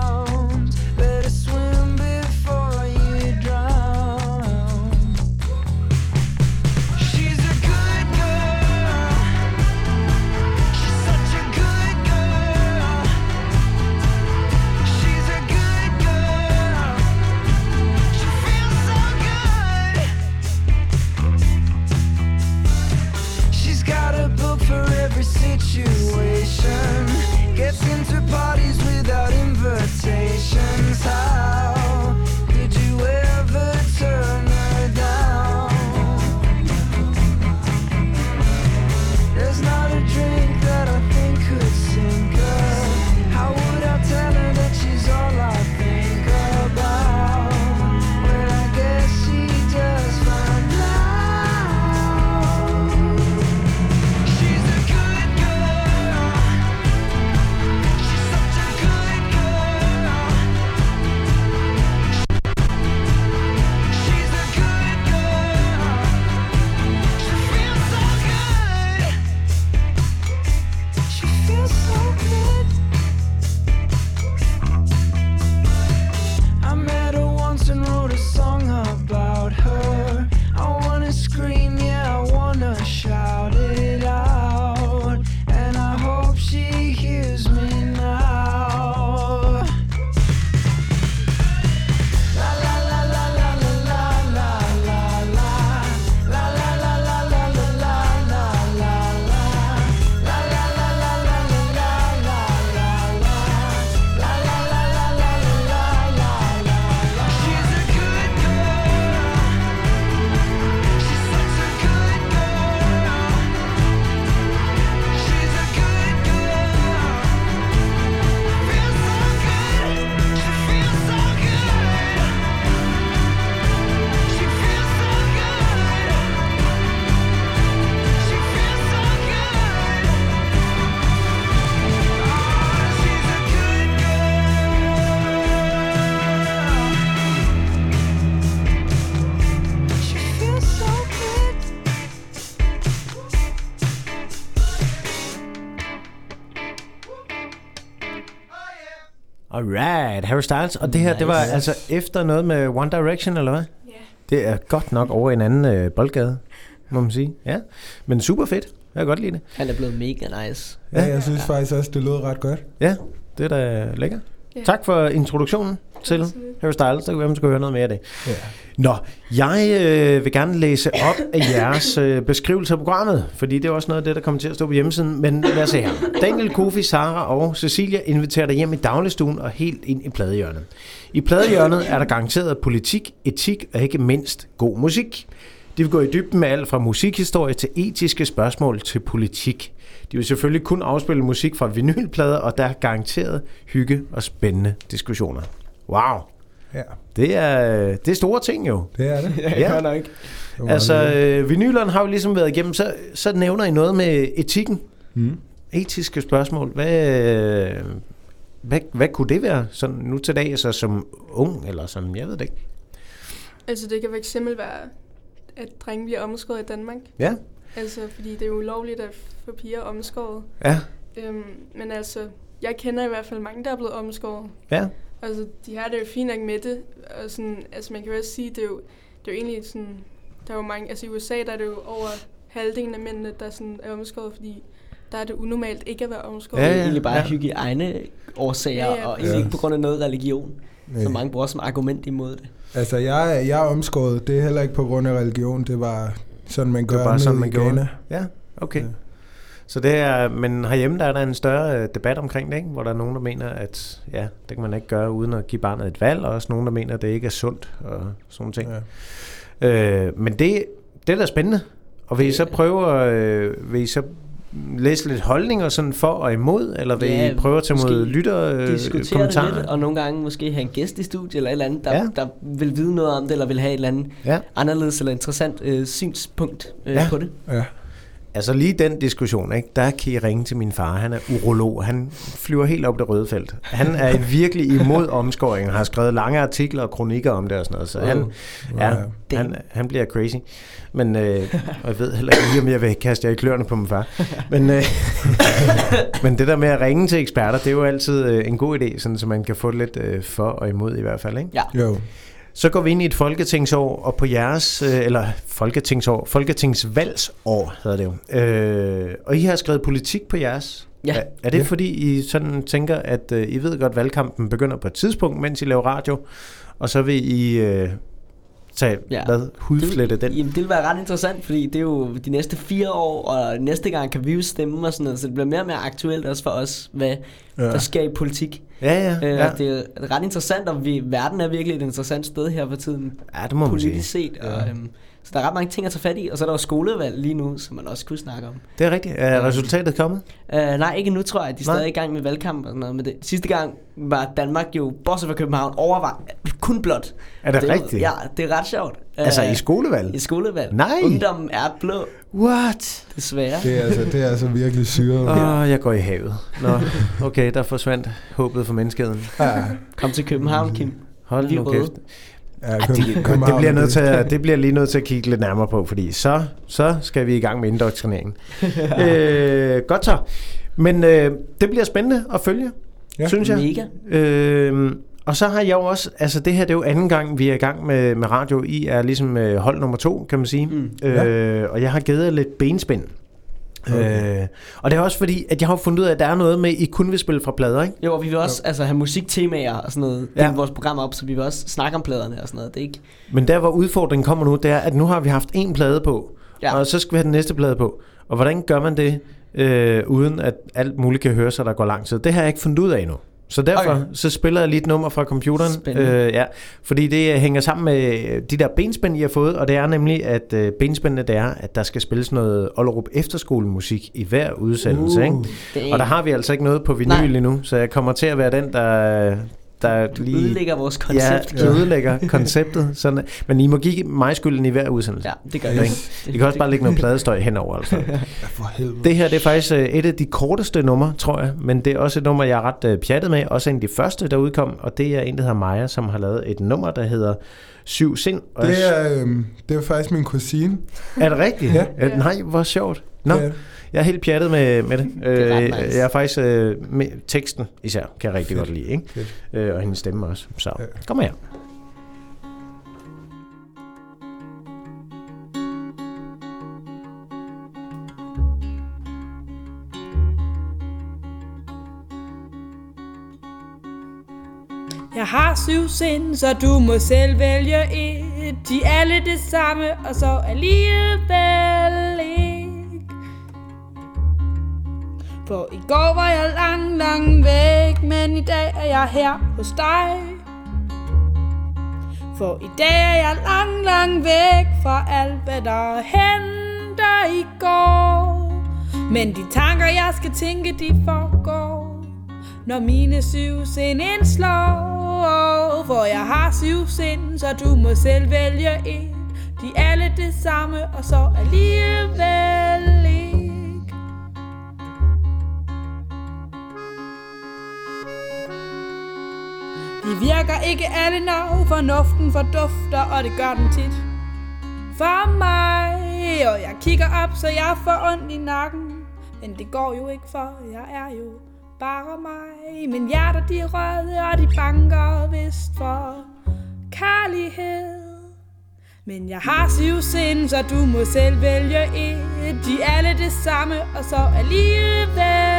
Alright, Harry Styles. Og det her, det var Nice. altså efter noget med One Direction, eller hvad? Ja. Det er godt nok over i en anden øh, boldgade, må man sige. Ja, men super fedt. Jeg kan godt lide det. Han er blevet mega nice. Ja, jeg synes faktisk også, det lød ret godt. Ja, det er da lækkert. Ja. Tak for introduktionen til Harry Styles. Så kan vi man skal høre noget mere af det. Ja. Nå, jeg øh, vil gerne læse op af jeres øh, beskrivelse af programmet, fordi det er også noget af det, der kommer til at stå på hjemmesiden. Men lad os se her. Daniel, Kofi, Sara og Cecilia inviterer dig hjem i dagligstuen og helt ind i pladehjørnet. I pladehjørnet er der garanteret politik, etik og ikke mindst god musik. De vil gå i dybden med alt fra musikhistorie til etiske spørgsmål til politik. De vil selvfølgelig kun afspille musik fra vinylplader, og der er garanteret hygge og spændende diskussioner. Wow. Ja. Det er, det er store ting jo. Det er det. Ja, godt nok. Altså, øh, vinylerne har jo ligesom været igennem, så, så nævner I noget med etikken. Mm. Etiske spørgsmål. Hvad, øh, hvad, hvad kunne det være sådan nu til dag, så som ung, eller som, jeg ved det ikke. Altså det kan eksempel være, at drenge bliver omskåret i Danmark. Ja. Altså fordi det er jo ulovligt at få piger omskåret. Ja. Øhm, men altså, jeg kender i hvert fald mange, der er blevet omskåret. Ja. Altså, de har det jo fint nok med det. Og sådan, altså man kan jo også sige, det er jo, det er jo egentlig sådan, der er jo mange, altså i USA, der er det jo over halvdelen af mændene, der sådan er omskåret, fordi der er det unormalt ikke at være omskåret. Ja, ja, egentlig bare ja. hygiejne årsager, Ja, ja, ja, ja, og egentlig ikke på grund af noget religion, Nej. som mange bruger som argument imod det. Altså, jeg, jeg er omskåret. Det er heller ikke på grund af religion. Det var sådan, man Det gør var bare sådan, man gjorde det. Ja, okay. Ja. Så det er, men herhjemme der er der en større øh, debat omkring det, ikke? hvor der er nogen, der mener, at ja, det kan man ikke gøre uden at give barnet et valg, og også nogen, der mener, at det ikke er sundt og sådan ting. Ja. Øh, men det, det er da spændende. Og vil I så prøve at, øh, vil I så læse lidt holdninger sådan for og imod, eller vil Ja, I prøve at tage mod lytter øh, det kommentarer? lidt, og nogle gange måske have en gæst i studiet, eller et eller andet, der, ja. der vil vide noget om det, eller vil have et eller andet Ja. anderledes eller interessant øh, synspunkt øh, Ja. på det. Ja. Altså lige den diskussion, ikke? der kan I ringe til min far. Han er urolog. Han flyver helt op det røde felt. Han er virkelig imod omskåring. Han har skrevet lange artikler og kronikker om det og sådan noget. Så han, Wow. ja, Wow. han, han bliver crazy. Men øh, og jeg ved heller ikke lige, om jeg vil kaste jer i kløerne på min far. Men, øh, men det der med at ringe til eksperter, det er jo altid øh, en god idé, sådan, så man kan få lidt øh, for og imod i hvert fald. Ikke? Ja. Jo. Så går vi ind i et folketingsår, og på jeres, øh, eller folketingsår, folketingsvalgsår hedder det jo. Øh, og I har skrevet politik på jeres. Ja. Er, er det Ja. fordi, I sådan tænker, at øh, I ved godt, at valgkampen begynder på et tidspunkt, mens I laver radio, og så vil I øh, tage, ja. Ja. hvad, hudflette den? Jamen, det vil være ret interessant, fordi det er jo de næste fire år, og næste gang kan vi jo stemme og sådan noget, så det bliver mere og mere aktuelt også for os, hvad Ja. ja. der sker i politik. Ja, ja, Øh, ja. Det er ret interessant, og vi, verden er virkelig et interessant sted her for tiden. Ja, det må man Politisk sige. set. Og, øhm, så der er ret mange ting at tage fat i, og så er der jo skolevalg lige nu, som man også kunne snakke om. Det er rigtigt. Er resultatet kommet? Uh, nej, ikke nu tror jeg. De er Nej. stadig i gang med valgkamp og sådan noget. Men det, sidste gang var Danmark jo, bortset fra København, overvej kun blot. Er det er- rigtigt? Ja, det er ret sjovt. Altså Øh, i skolevalg? I skolevalg. Nej. Ungdommen er blå. What? Desværre. Det er altså, det er altså virkelig syret. Åh, oh, jeg går i havet. Nå, okay, der forsvandt håbet for menneskeheden. Ja. Kom til København, Kim. Hold nu kæft. Ja, Ej, det, det, bliver nødt til det- at, det bliver lige nødt til at kigge lidt nærmere på, fordi så, så skal vi i gang med indoktrineringen. øh, godt så. Men øh, det bliver spændende at følge, Ja. synes jeg. Mega. Øh, og så har jeg jo også, altså det her det er jo anden gang, vi er i gang med, med radio. I er ligesom øh, hold nummer to, kan man sige. Mm. Øh, og jeg har givet lidt benspænd. Okay. Øh, og det er også fordi, at jeg har fundet ud af, at der er noget med, at I kun vil spille fra plader, ikke? Jo, og vi vil også altså, have musiktemaer og sådan noget. Ja. Ja. vores program op, så vi vil også snakke om pladerne og sådan noget. Det er ikke... Men der, hvor udfordringen kommer nu, det er, at nu har vi haft en plade på. Ja. og så skal vi have den næste plade på. Og hvordan gør man det, øh, uden at alt muligt kan høre sig, der går lang tid? Det har jeg ikke fundet ud af endnu. Så derfor okay. Så spiller jeg lige et nummer fra computeren. Spændende. Øh, ja, fordi det hænger sammen med de der benspænd, I har fået, og det er nemlig, at øh, benspændene det er, at der skal spilles noget Ollerup efterskolemusik i hver udsendelse. Uh. Ikke? Og der har vi altså ikke noget på vinyl Nej. endnu, så jeg kommer til at være den, der, der lige... ødelægger vores koncept. Ja, ødelægger konceptet. Sådan, men I må give mig skylden i hver udsendelse. Ja, det gør Ikke? vi. I kan også bare lægge noget pladestøj henover. Altså. Ja, for helvede. Det her det er faktisk øh, et af de korteste numre, tror jeg. Men det er også et nummer, jeg er ret øh, pjattet med. Også en af de første, der udkom. Og det er en, der hedder Maja, som har lavet et nummer, der hedder Syv Sind. Og Det er, øhm, det er faktisk min kusine. Er det rigtigt? Ja. Er, nej, hvor sjovt. Nå, er det. Jeg er helt pjattet med, med det. er ret Øh, nice. Jeg er faktisk med med teksten især, kan jeg rigtig Fedt. godt lide. Ikke? Øh, og hendes stemme også. Så Ja. kom her. Jeg har syv sind, så du må selv vælge et. De er alle det samme, og så alligevel ikke. For i går var jeg lang, lang væk, men i dag er jeg her hos dig. For i dag er jeg lang, lang væk fra alt, hvad der henter i går. Men de tanker, jeg skal tænke, de foregår, når mine syv sind indslår. For jeg har syv sind, så du må selv vælge et. De er alle det samme, og så alligevel ikke. De virker ikke alle, nav, fornuften fordufter, og det gør den tit. For mig, og jeg kigger op, så jeg får ondt i nakken. Men det går jo ikke, for jeg er jo bare mig. Men hjerter de er røde, og de banker vist for kærlighed. Men jeg har syv sind, så du må selv vælge et. De er alle det samme, og så alligevel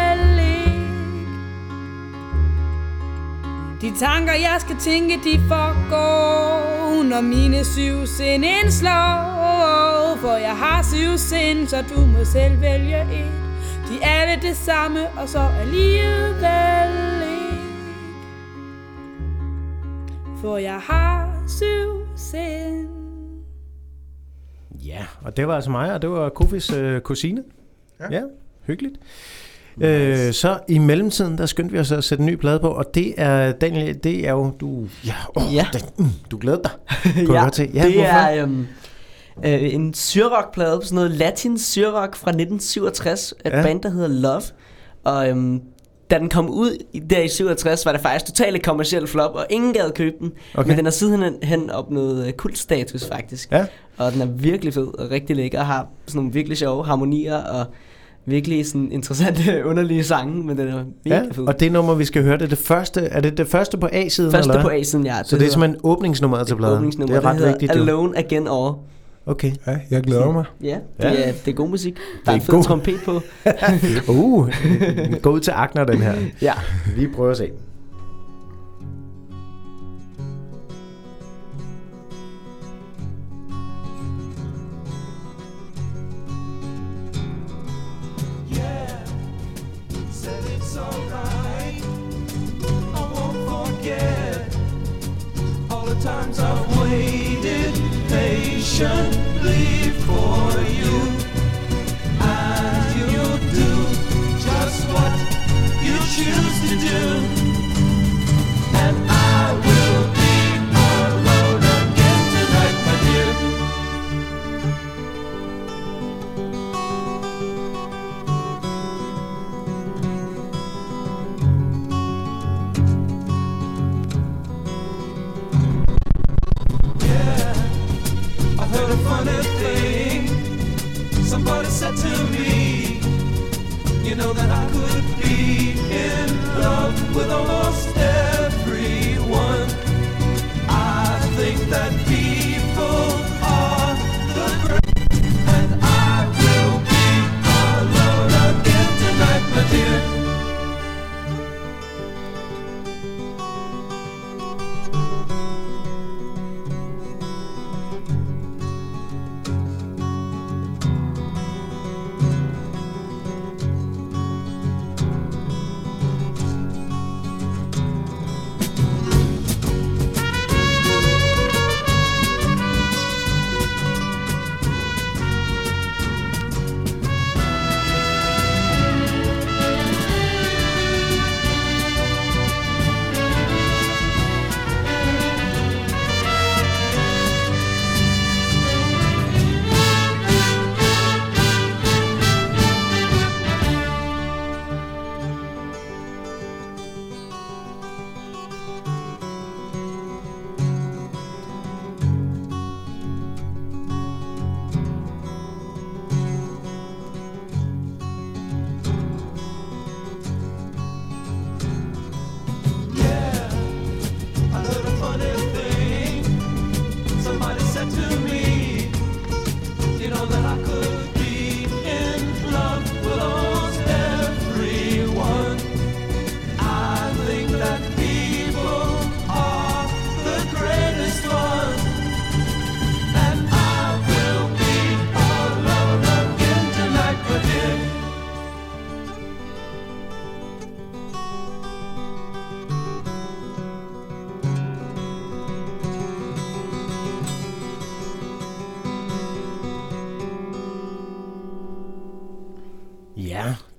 De tanker, jeg skal tænke, de foregår, når mine syv sind indslår. For jeg har syv sind, så du må selv vælge et. De er alle det samme, og så alligevel ikke. For jeg har syv sind. Ja, og det var altså mig, og det var Kofis øh, kusine. Ja, ja hyggeligt. Nice. Øh, så i mellemtiden, der skyndte vi os at sætte en ny plade på, og det er, Daniel, det er jo, du, ja, oh, Ja. Det, mm, du glæder dig. Kunne ja, godt til. det hvorfor? er øhm, øh, en syrrock-plade, sådan noget latin syrrock fra 1967, et Ja. ja. band, der hedder Love. Og øhm, da den kom ud der i 67, var det faktisk totalt kommersiel flop, og ingen gad købe den. Okay. Men den har sidenhen hen opnået øh, kultstatus faktisk. Ja. Og den er virkelig fed og rigtig lækker, og har sådan nogle virkelig sjove harmonier, og virkelig sådan interessante, underlige sange, men den er mega Ja, fed. og det nummer, vi skal høre, det er det første, er det det første på A-siden? Første eller på? A-siden, ja. Så Det det, er simpelthen åbningsnummeret til pladen? Åbningsnummer, det er ret hedder vigtigt, jo. Alone Again Or. Okay. Ja, jeg glæder mig. Ja, det, Ja. Er, det er god musik. Der er er en fed god. trompet på. uh, gå ud til Agner, den her. Ja. Vi prøver at se. nation.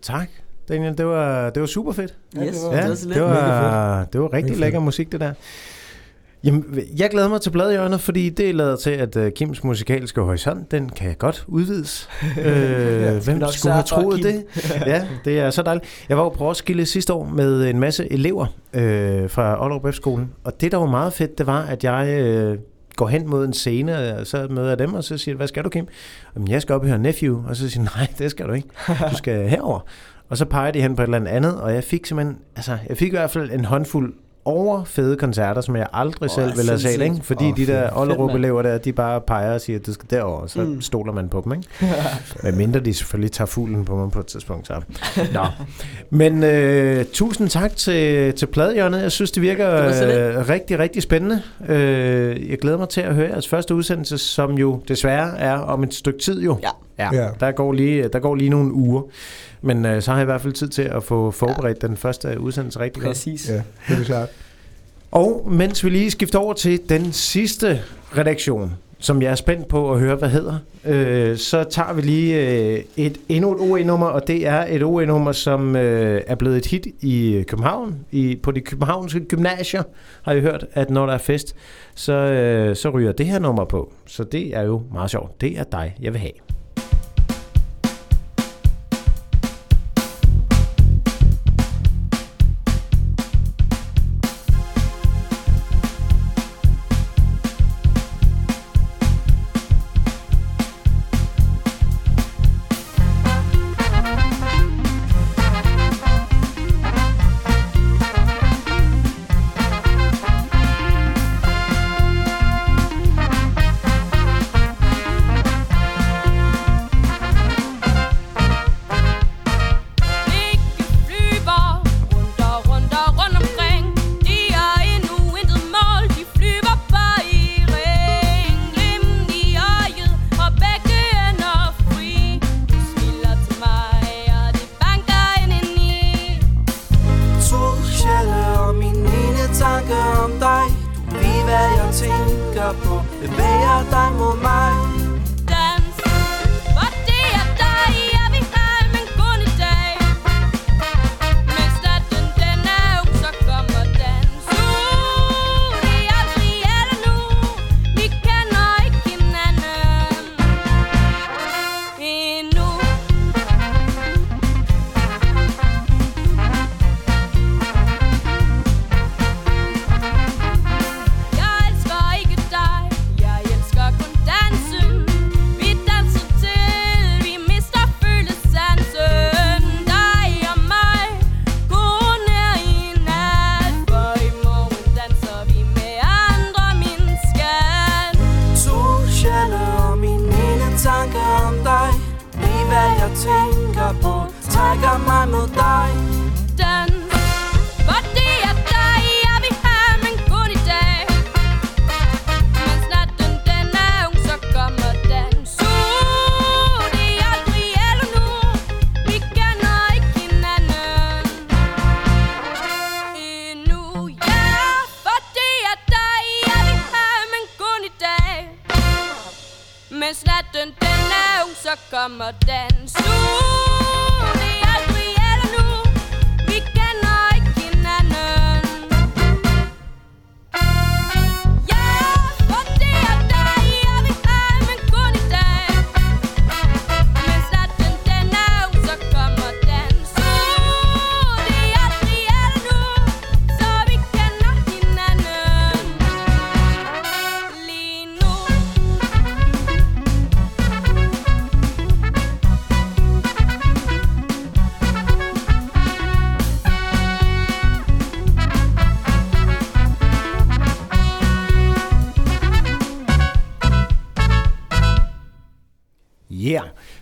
Tak. Daniel, det var, det var super fedt. Yes, ja, det var lidt. det, Mega var, det var rigtig lækker musik, det der. Jamen, jeg glæder mig til bladhjørnet, fordi det lader til, at uh, Kims musikalske horisont, den kan godt udvides. øh, hvem skulle have troet Kim. det? ja, det er så dejligt. Jeg var jo på Roskilde sidste år med en masse elever øh, fra Ollerup F-skolen, og det, der var meget fedt, det var, at jeg øh, går hen mod en scene, og så møder jeg dem, og så siger jeg, hvad skal du, Kim? Jamen, jeg skal op og høre Nephew, og så siger nej, det skal du ikke. Du skal herover. Og så peger de hen på et eller andet, og jeg fik simpelthen, altså, jeg fik i hvert fald en håndfuld over fede koncerter, som jeg aldrig oh, selv ville have set, ikke? Fordi oh, de der Ollerup-elever der, de bare peger og siger, at du skal derover, og så Mm. stoler man på dem, ikke? Men mindre de selvfølgelig tager fuglen på mig på et tidspunkt, så. Nå. Men øh, tusind tak til, til pladehjørnet. Jeg synes, det virker Det øh, rigtig, rigtig spændende. Øh, jeg glæder mig til at høre jeres første udsendelse, som jo desværre er om et stykke tid jo. Ja. Ja. Ja. Der, går lige, der går lige nogle uger. Men øh, så har jeg i hvert fald tid til at få forberedt ja. den første udsendelse rigtig godt. Præcis. Ja, det er klart. Og mens vi lige skifter over til den sidste redaktion, som jeg er spændt på at høre, hvad hedder, øh, så tager vi lige øh, et, endnu et OE-nummer, og det er et OE-nummer, som øh, er blevet et hit i København. I, på de københavnske gymnasier har jeg hørt, at når der er fest, så, øh, så ryger det her nummer på. Så det er jo meget sjovt. Det er dig, jeg vil have.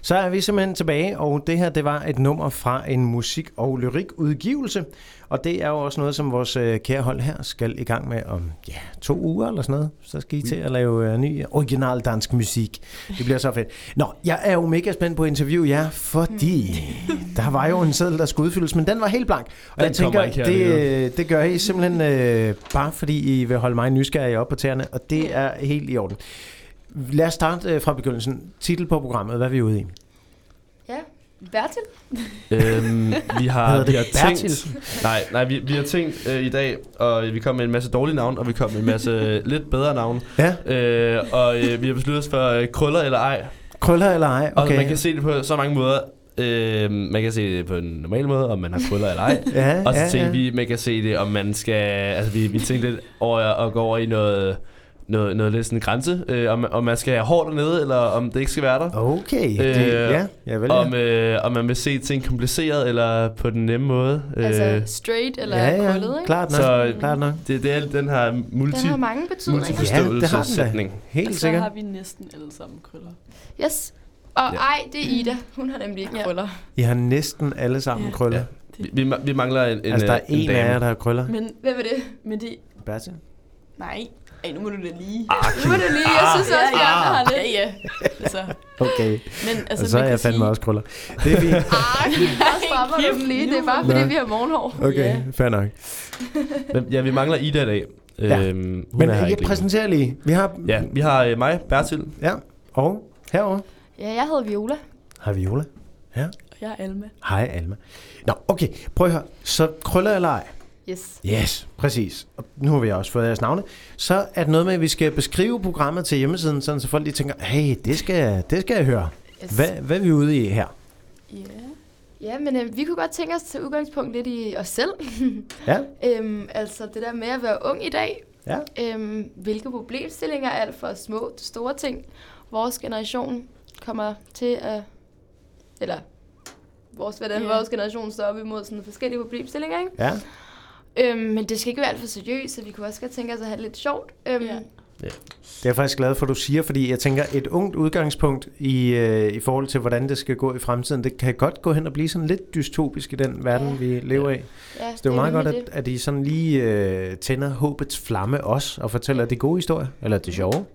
Så er vi simpelthen tilbage, og det her det var et nummer fra en musik- og lyrikudgivelse. Og det er jo også noget, som vores øh, kære hold her skal i gang med om ja, to uger eller sådan noget. Så skal I til at lave øh, ny original dansk musik. Det bliver så fedt. Nå, jeg er jo mega spændt på at interviewe jer, fordi der var jo en seddel, der skulle udfyldes, men den var helt blank. Og Den jeg tænker, ikke her, det, det øh, det gør I simpelthen øh, bare fordi I vil holde mig nysgerrig op på tæerne, og det er helt i orden. Lad os starte øh, fra begyndelsen. Titel på programmet, hvad er vi ude i? Ja, Bertil? Øhm, vi har, Hedder det vi har Bertil? tænkt, nej, nej, vi, vi har tænkt øh, i dag, og vi kom med en masse dårlige navne, og vi kom med en masse lidt bedre navne. Ja. Øh, og øh, vi har besluttet os for øh, krøller eller ej. Krøller eller ej? Og Okay. man kan se det på så mange måder. Øh, man kan se det på en normal måde, om man har krøller eller ej. Ja, og så ja, tænkte ja. vi, man kan se det, om man skal... Altså, vi, vi tænkte lidt over at gå over i noget noget, noget lidt sådan grænse, øh, om, om man skal have hårdt dernede, eller om det ikke skal være der. Okay, det- ja, ja vel, ja. om, øh, om man vil se ting kompliceret, eller på den nemme måde. Altså straight eller Ja, ja, krøllet, ikke? klart nok, Så klart nok. Det, det er den her multi, Den har mange betydninger. multiforståelsessætning. Helt og så har vi næsten alle sammen krøller. Yes. Og Ja. ja. ej, det er Ida. Hun har nemlig ikke krøller. I har næsten alle sammen Ja. krøller. Vi, vi, ma- vi mangler en, en Altså, der er øh, en af jer, der har krøller. Men Hvem er det? Men det... Bertil? Nej. Ej, nu må du da lige. Nu må du lige. Jeg synes også, ja, jeg ja. har lidt. Ja, ja. Altså, Okay. Men, altså, og så er jeg fandme sige- også krøller. Det er fint. Der strammer du den lige. Det er bare, fordi Nå. vi har morgenhår. Okay, fair nok. Men, ja, vi mangler Ida i dag. Ja. Øhm, hun Men er jeg præsenterer lige. Vi har... Ja, vi har øh, mig, Bertil. Ja, og herover Ja, jeg hedder Viola. har Viola. Ja. Og jeg er Alma. Hej Alma. Nå, okay. Prøv at høre. Så krøller eller ej? Yes. Yes, præcis. Og nu har vi også fået jeres navne. Så er det noget med, at vi skal beskrive programmet til hjemmesiden, sådan så folk lige tænker, hey, det skal, det skal jeg høre. Yes. Hvad, hvad er vi ude i her? Ja, men øh, vi kunne godt tænke os til udgangspunkt lidt i os selv. Ja. øhm, altså det der med at være ung i dag. Ja. Øhm, hvilke problemstillinger, alt fra små til store ting, vores generation kommer til at... Eller vores, hvordan Ja. vores generation står op imod sådan forskellige problemstillinger, ikke? Ja. Øhm, men det skal ikke være alt for seriøst, så vi kunne også godt tænke os at have det lidt sjovt. Øhm, ja. Det er jeg faktisk glad for, at du siger, fordi jeg tænker, et ungt udgangspunkt i, øh, i forhold til, hvordan det skal gå i fremtiden, det kan godt gå hen og blive sådan lidt dystopisk i den verden, ja. vi lever i. Ja, så det er jo det meget godt, at, at I sådan lige øh, tænder håbets flamme også, og fortæller de gode historier, eller det sjove.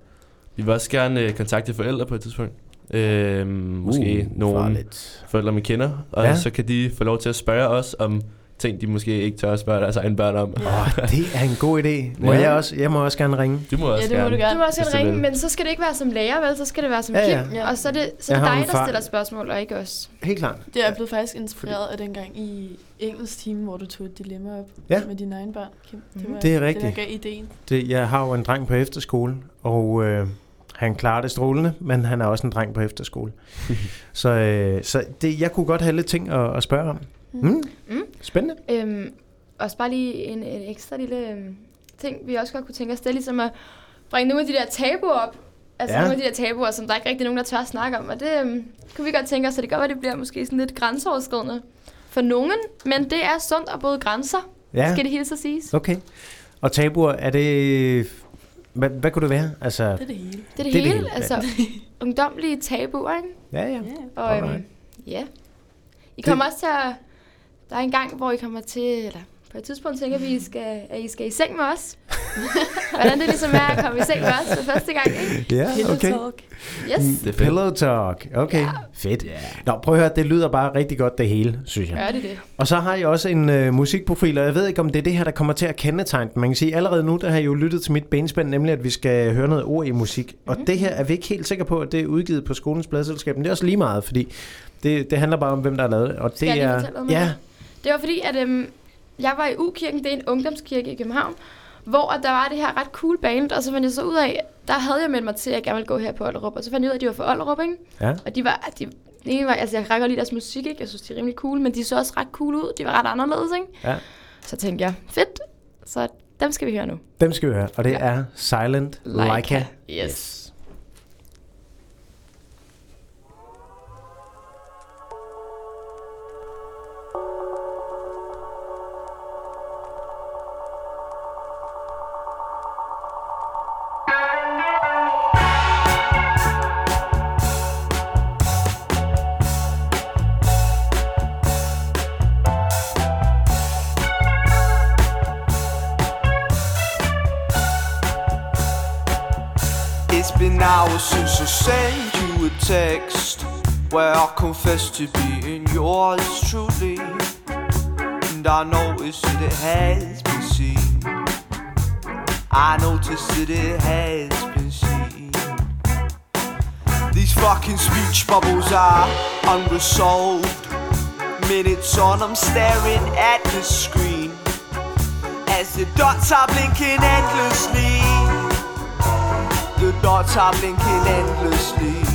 Vi vil også gerne øh, kontakte forældre på et tidspunkt. Øhm, måske Uh, nogle farligt. forældre, man kender. Og Ja. ja. så kan de få lov til at spørge os om ting, de måske ikke tør at spørge deres egne børn om. Åh, det er en god idé. Må Ja. jeg, også, jeg må også gerne ringe. Du må også Ja, det må gerne. du gerne. Du må også gerne ringe, men så skal det ikke være som lærer, vel? Så skal det være som Ja, ja. Kim. Ja. Og så er det, så er det dig, der stiller spørgsmål, og ikke os. Helt klart. Det er blevet faktisk inspireret af den gang i engelsk time, hvor du tog et dilemma op Ja. med dine egne børn. Kim. Det, var, Det er Det, rigtigt. der gav ideen. Det, jeg har jo en dreng på efterskole, og øh, han klarer det strålende, men han er også en dreng på efterskole. så øh, så det, jeg kunne godt have lidt ting at, at spørge om. Mm. Mm. Spændende. Øhm, også bare lige en, en ekstra lille øhm, ting, vi også godt kunne tænke os, det er ligesom at bringe nogle af de der tabuer op. Altså Ja. ja. nogle af de der tabuer, som der ikke rigtig er nogen, der tør at snakke om. Og det øhm, kunne vi godt tænke os, så det godt være, det bliver måske sådan lidt grænseoverskridende for nogen. Men det er sundt at bryde grænser, Ja. skal det hele så siges. Okay. Og tabuer, er det... Hvad, hvad kunne det være? Altså, Det er det hele. Det er det, det hele. hele. Altså, ungdomlige tabuer, ikke? Ja, ja. Og øhm, ja. I kommer også til at... Der er en gang, hvor I kommer til... Eller på et tidspunkt tænker vi, at I skal, at I skal i seng med os. Hvordan det ligesom er at komme i seng med os for første gang, ikke? Ja, Pillow okay. talk. Yes. Mm, Pillow talk. Okay, ja. fedt. Nå, prøv at høre, det lyder bare rigtig godt det hele, synes jeg. Gør det det? Og så har jeg også en øh, musikprofil, og jeg ved ikke, om det er det her, der kommer til at kendetegne. Man kan sige, allerede nu, der har jeg jo lyttet til mit benspænd, nemlig at vi skal høre noget ord i musik. Og Mhm. det her er vi ikke helt sikre på, at det er udgivet på skolens bladselskab, men det er også lige meget, fordi det, det handler bare om, hvem der har lavet det. Og det Skal jeg lige er, fortælle noget om ja, det? Det var fordi, at øhm, jeg var i U-kirken, det er en ungdomskirke i København, hvor at der var det her ret cool band, og så fandt jeg så ud af, der havde jeg meldt mig til, at jeg gerne ville gå her på Ollerup, og så fandt jeg ud af, at de var fra Ollerup, ikke? Ja. Og de var, de, de var, altså jeg godt lide deres musik, ikke? Jeg synes, de er rimelig cool, men de så også ret cool ud, de var ret anderledes, ikke? ja, Så tænkte jeg, fedt, så dem skal vi høre nu. dem skal vi høre. Og det er Silent Leica. Leica. Yes. It's confess to being yours truly. And I noticed that it has been seen. I noticed that it has been seen. These fucking speech bubbles are unresolved. Minutes on, I'm staring at the screen as the dots are blinking endlessly. The dots are blinking endlessly.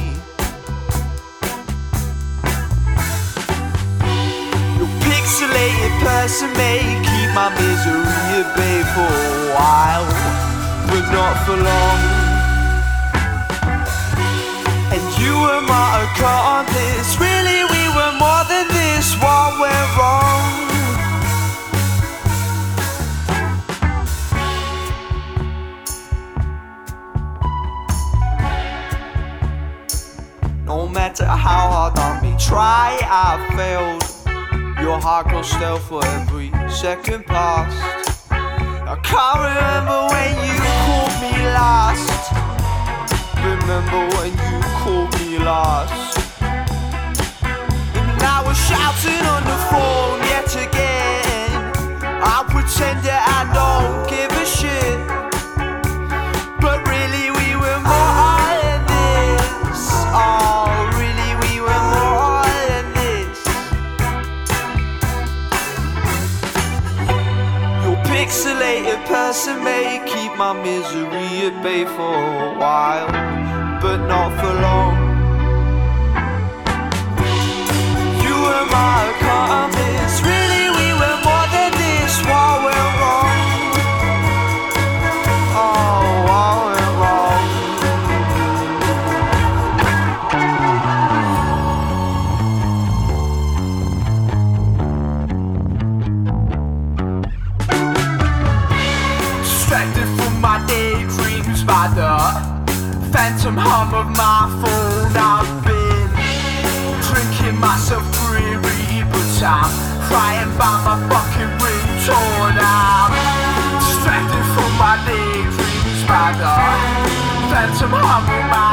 Pixelated person may keep my misery at bay for a while, but not for long. And you were my accomplice. Really, we were more than this. What went wrong? No matter how hard I may try, I failed. Your heart grows stale for every second past. I can't remember when you called me last. Remember when you called me last. And now I was shouting on the phone yet again. I pretend that I don't give a shit. Person may keep my misery at bay for a while, but not for long. You were my accomplice. Phantom hum of my phone. I've been drinking myself weary, but I'm crying by my fucking ringtone. I'm distracted from my daydreams by the phantom hum of my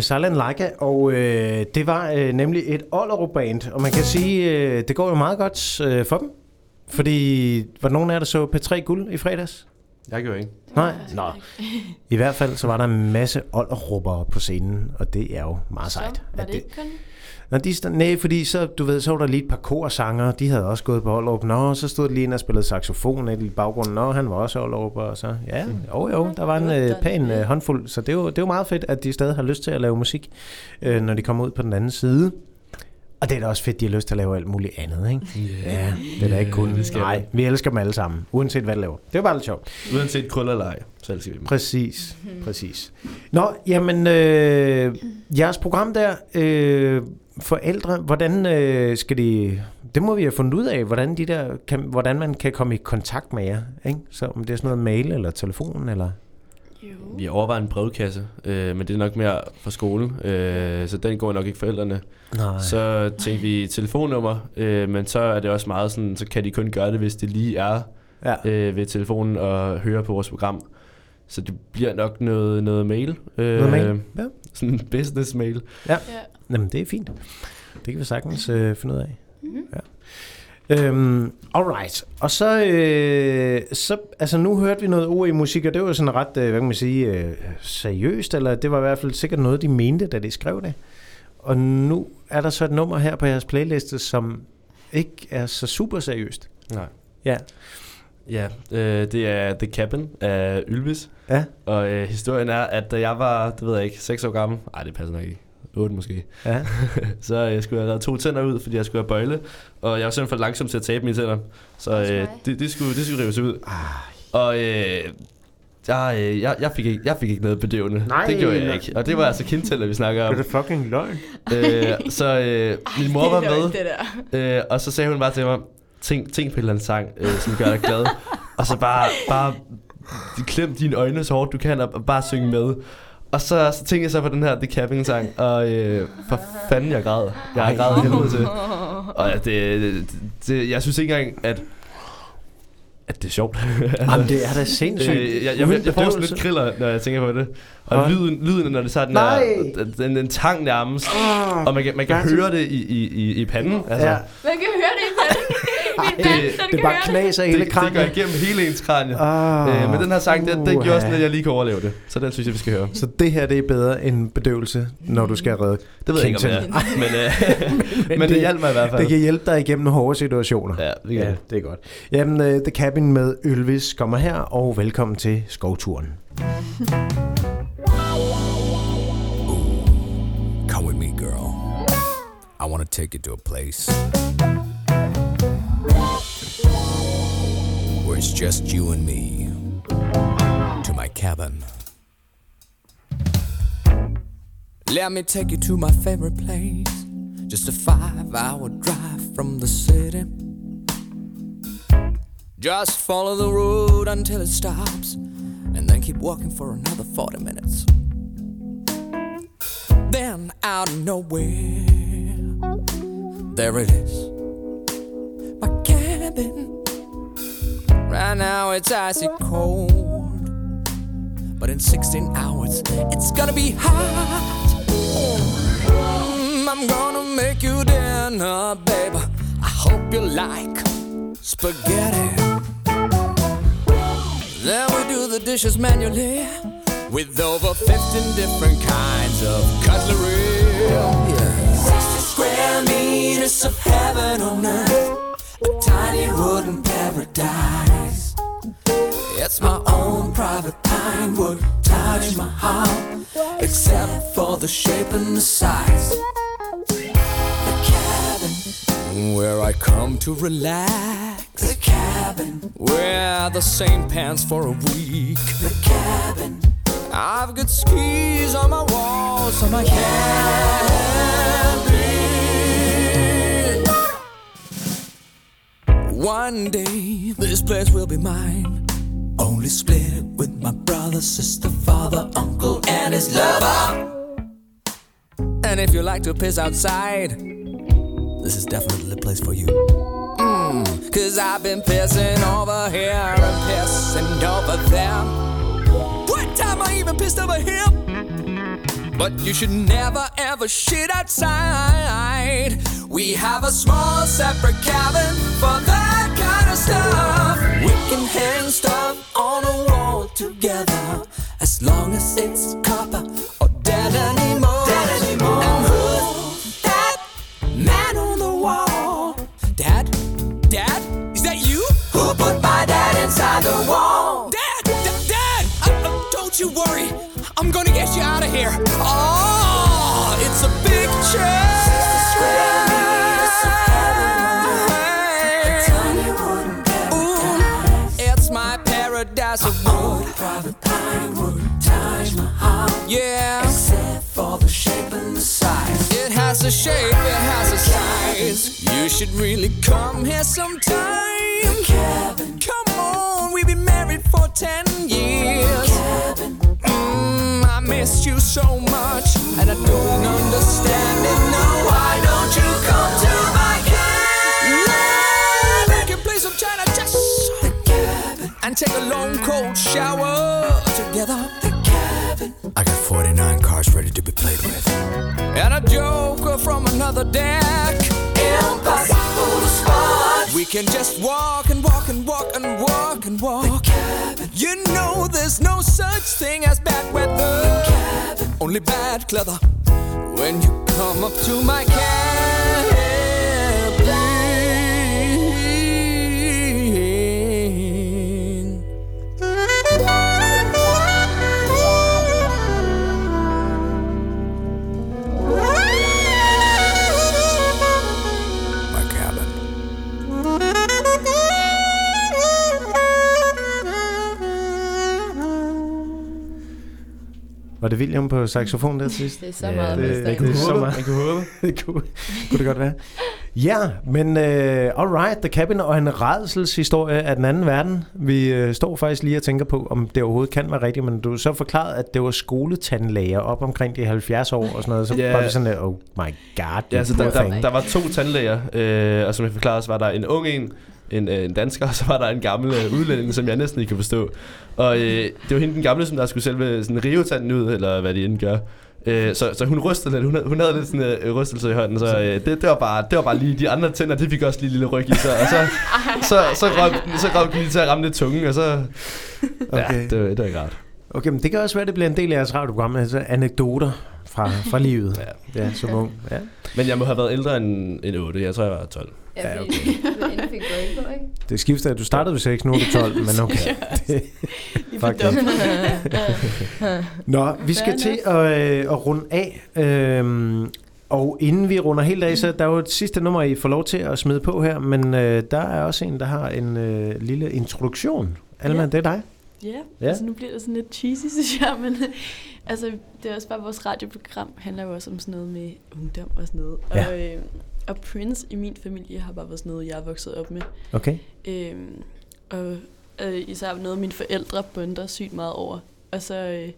var Silent Leica, og øh, det var øh, nemlig et Ollerup-band, og man kan sige, øh, det går jo meget godt øh, for dem. Fordi, var der nogen af jer, der så P3 Guld i fredags? Jeg gjorde ikke. Nej? Nå. I hvert fald så var der en masse Ollerupper på scenen, og det er jo meget sejt. Var at det ikke kun Nå, de stod, nej, fordi så, du ved, så var der lige et par korsanger, de havde også gået på Ollerup. Nå, så stod der lige en, der spillede saxofon i baggrunden. Nå, han var også Ollerup, og så, ja, jo jo, der var en øh, pæn øh, håndfuld. Så det er, jo, det er jo meget fedt, at de stadig har lyst til at lave musik, øh, når de kommer ud på den anden side. Og det er da også fedt, de har lyst til at lave alt muligt andet, ikke? Yeah. Ja, det er da ikke kun. Yeah, det skal Nej, vi elsker dem alle sammen, uanset hvad de laver. Det er jo bare lidt sjovt. Uanset krøller eller ej, så elsker vi dem. Præcis, præcis. Nå, jamen, øh, jeres program der, øh, forældre, hvordan øh, skal de... Det må vi have fundet ud af, hvordan, de der kan, hvordan man kan komme i kontakt med jer. Ikke? Så om det er sådan noget mail eller telefon, eller... Vi overvejer en brevkasse, øh, men det er nok mere fra skole, øh, så den går nok ikke forældrene. Nej. Så tænkte vi telefonnummer, øh, men så er det også meget sådan, så kan de kun gøre det, hvis det lige er ja. øh, ved telefonen og høre på vores program. Så det bliver nok noget, noget mail. Øh, Noget mail, ja. Sådan en business mail. Ja. ja. Jamen, det er fint. Det kan vi sagtens øh, finde ud af. Mm-hmm. Ja. Øhm, alright. Og så, øh, så, altså nu hørte vi noget ord i musik, og det var sådan ret, øh, hvad kan man sige, øh, seriøst, eller det var i hvert fald sikkert noget, de mente, da de skrev det. Og nu er der så et nummer her på jeres playliste, som ikke er så super seriøst. Nej. Ja. Ja, øh, det er The Cabin af Ylvis. Ja. Og øh, historien er, at da jeg var, det ved jeg ikke, 6 år gammel, nej det passer nok ikke, 8 måske. Ja. så jeg skulle have to tænder ud, fordi jeg skulle have bøjle. Og jeg var simpelthen for langsom til at tabe mine tænder. Så øh, det, det, skulle, det skulle rives ud. Og øh, jeg, øh, jeg, jeg, fik ikke, jeg fik ikke noget bedøvende. Nej, det gjorde jeg nej. ikke. Og det var altså kindtæller, vi snakker om. Det er fucking løgn. øh, så øh, min mor var med. det Øh, og så sagde hun bare til mig, tænk, tænk på en eller anden sang, øh, som gør dig glad. og så bare, bare klem dine øjne så hårdt du kan, og, bare synge med. Og så, så tænkte jeg så på den her The Capping sang, og øh, for fanden jeg græd. Jeg har Ej. grædet helvede til. Og ja, det, det, det, jeg synes ikke engang, at at det er sjovt. Jamen, det er da sindssygt. Øh, jeg, jeg, jeg, jeg får sådan lidt kriller, når jeg tænker på det. Og Hva? lyden, lyden, når det så er den, Nej. der, den, den tang nærmest. Ah. og man kan, man kan høre det i, i, i, i panden. Altså. Ja. Man kan høre det Det- det bare knaser hele det, det kraniet. går igennem hele ens kranie. Ah, øh, men den her sang, den, den gjorde sådan, at jeg lige kan overleve det. Så den synes jeg, vi skal høre. Så det her, det er bedre end bedøvelse, når du skal redde Det ved jeg ikke, om det er. Men, øh, men det hjalp mig i hvert fald. Det kan hjælpe dig igennem hårde situationer. Ja, det ja, det. det er godt. Jamen, uh, The Cabin med Ylvis kommer her, og velkommen til skovturen. Come with me, girl. I want to take you to a place it's just you and me. To my cabin. Let me take you to my favorite place. Just a five hour drive from the city. Just follow the road until it stops, and then keep walking for another 40 minutes. Then, out of nowhere, there it is. Right now, it's icy cold. But in 16 hours, it's gonna be hot. Mm, I'm gonna make you dinner, babe. I hope you like spaghetti. Then we do the dishes manually with over 15 different kinds of cutlery. Yeah. 60 square meters of heaven on earth, a tiny wooden paradise. It's my own private pine wood Taj Mahal, except for the shape and the size. The cabin where I come to relax. The cabin wear the same pants for a week. The cabin I've got skis on my walls, on my cabin. One day this place will be mine. Only split it with my brother, sister, father, uncle, and his lover. And if you like to piss outside, this is definitely the place for you. Mm, Cause I've been pissing over here and pissing over there. What time I even pissed over here. But you should never ever shit outside. We have a small separate cabin for that kind of stuff. We can hang stuff on a wall together as long as it's copper or dead anymore. Dead anymore. And who's that man on the wall? Dad? Dad? Is that you? Who put my dad inside the wall? Dad! Dad! Dad! Uh, uh, don't you worry. I'm gonna get you out of here. Oh, it's a big chair. Yeah. Except for the shape and the size. It has a shape, it has a size. You should really come here sometime. cabin. Come on, we've been married for ten years. cabin. Mm, I missed you so much, and I don't understand it. Now, why don't you come to my cabin? We can play some China chess. And take a long cold shower together. 49 cards ready to be played with. And a joker from another deck. Impossible to spot. We can just walk and walk and walk and walk and walk. You know there's no such thing as bad weather. Only bad cleather. When you come up to my cabin. Var det William på saxofon der til sidst? Det er så meget det, det, af. det, er så meget. Man kan håbe. det kunne, kunne det godt være. Ja, men uh, alright, The Cabin og en redselshistorie af den anden verden. Vi uh, står faktisk lige og tænker på, om det overhovedet kan være rigtigt, men du har så forklaret, at det var skoletandlæger op omkring de 70 år og sådan noget, så Ja. var vi sådan, oh my god, Ja, altså, der, der, der var to tandlæger, øh, og som jeg forklarede, så var der en ung en, en, øh, en dansker, og så var der en gammel øh, udlænding, som jeg næsten ikke kan forstå. Og øh, det var hende den gamle, som der skulle selve sådan rivetanden ud, eller hvad de end gør. Øh, så, så hun rystede lidt, hun havde, hun havde lidt sådan øh, rystelse i hånden, så øh, det, det, var bare, det var bare lige, de andre tænder, de fik også lige lille ryg i sig, og så, så, så, røg, så røg de lige til at ramme lidt tungen, og så, ja, Okay. det, var- det var ikke rart. Okay, men det kan også være, at det bliver en del af jeres radioprogram, altså anekdoter fra, fra livet. Ja, ja som ung. Ja. Men jeg må have været ældre end, end 8, jeg tror, jeg var 12. Ja, fordi inden fik du ikke? Det skifter, at du startede ved 6, nu er du 12, men okay. Det, fuck det. Nå, vi skal til at, øh, at runde af. Øhm, og inden vi runder helt af, så der er jo et sidste nummer, I får lov til at smide på her, men øh, der er også en, der har en øh, lille introduktion. Alma, Ja. det er dig. Ja, Ja. ja, altså nu bliver det sådan lidt cheesy, synes jeg, men altså, det er også bare, vores radioprogram handler jo også om sådan noget med ungdom og sådan noget. Ja. Og, øh, og Prince i min familie har bare været sådan noget, jeg er vokset op med. Okay. Øhm, og øh, især noget, mine forældre bunder sygt meget over. Og så, øh,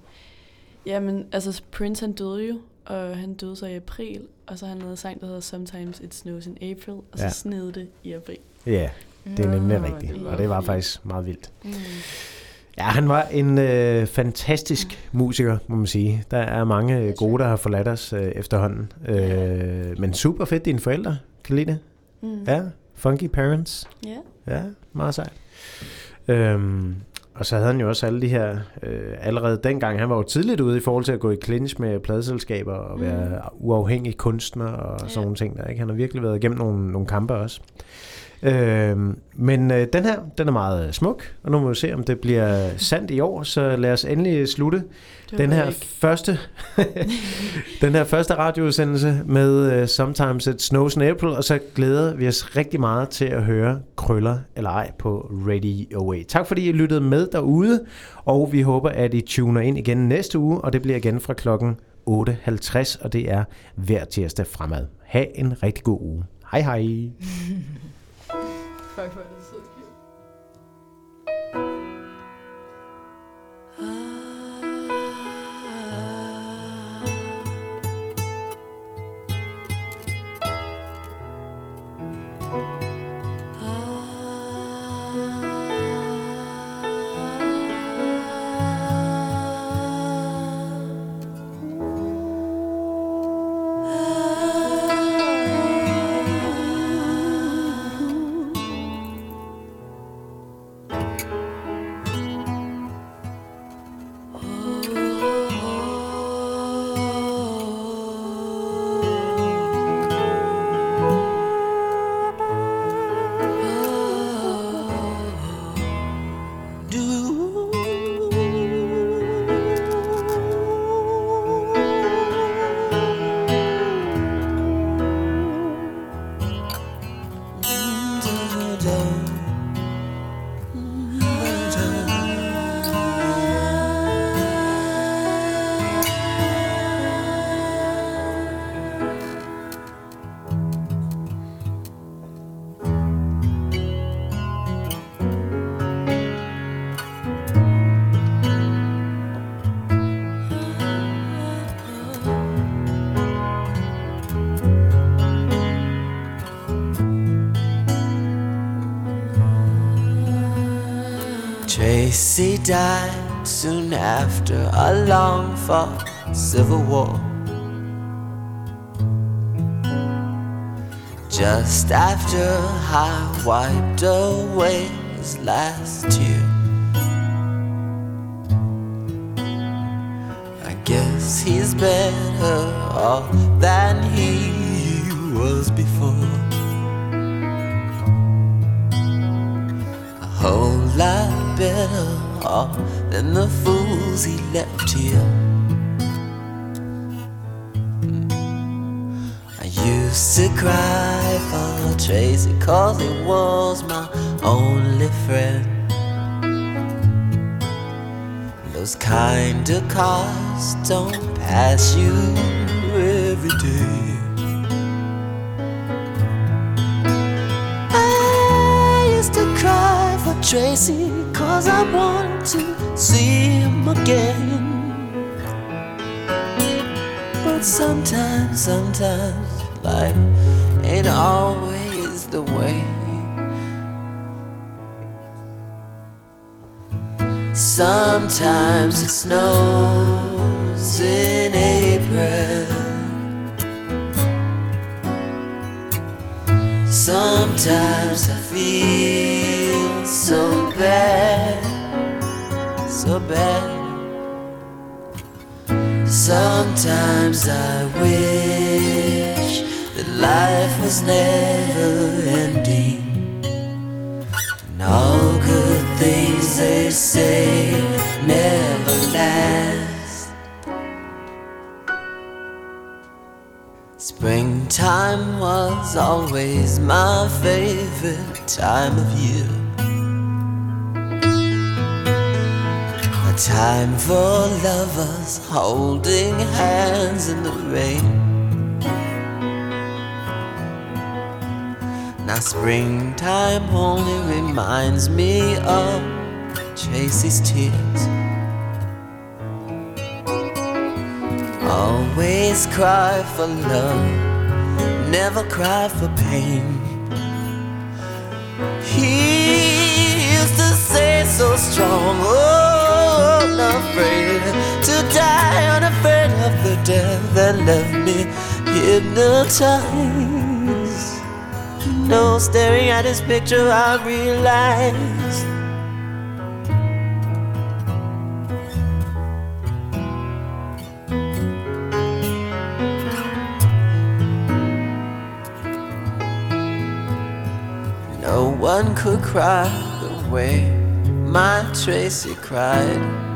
ja, men altså Prince han døde jo, og han døde så i april, og så har han lavet en sang, der hedder Sometimes It Snows in April, og så Ja. snede det i april. Ja, det er nemlig rigtigt, og det var faktisk meget vildt. Mm. Ja, han var en øh, fantastisk musiker, må man sige. Der er mange øh, gode, der har forladt os øh, efterhånden. Øh, men super fedt, dine forældre. Kan lide det? Mm. Ja, funky parents. Ja. Ja, meget sejt. Øhm, og så havde han jo også alle de her, øh, allerede dengang, han var jo tidligt ude i forhold til at gå i clinch med pladeselskaber og Mm. være uafhængig kunstner og sådan nogle ting der. Ikke? Han har virkelig været igennem nogle, nogle kampe også. Øhm, men øh, den her, den er meget øh, smuk, og nu må vi se, om det bliver sandt i år, så lad os endelig slutte den her ikke. første den her første radioudsendelse med uh, Sometimes It Snows in April, og så glæder vi os rigtig meget til at høre Krøller eller ej på Radio Away. Tak fordi I lyttede med derude, og vi håber, at I tuner ind igen næste uge, og det bliver igen fra klokken 8.50, og det er hver tirsdag fremad. Ha' en rigtig god uge. Hej hej. Fuck, hvor er det Tracy died soon after a long fought civil war. Just after I wiped away his last tear. I guess he's better off he left here. I used to cry for Tracy cause he was my only friend. Those kind of cars don't pass you every day. I used to cry for Tracy cause I want to see him again. But sometimes, sometimes life ain't always the way. Sometimes it snows in April. Sometimes I feel so bad, so bad. Sometimes I wish that life was never ending. And all good things they say never last. Springtime was always my favorite time of year. Time for lovers holding hands in the rain. Now springtime only reminds me of Tracy's tears. Always cry for love, never cry for pain. He used to say so strong, oh, unafraid to die, unafraid of the death that left me hypnotized. No, staring at this picture, I realized. No one could cry the way my Tracy cried.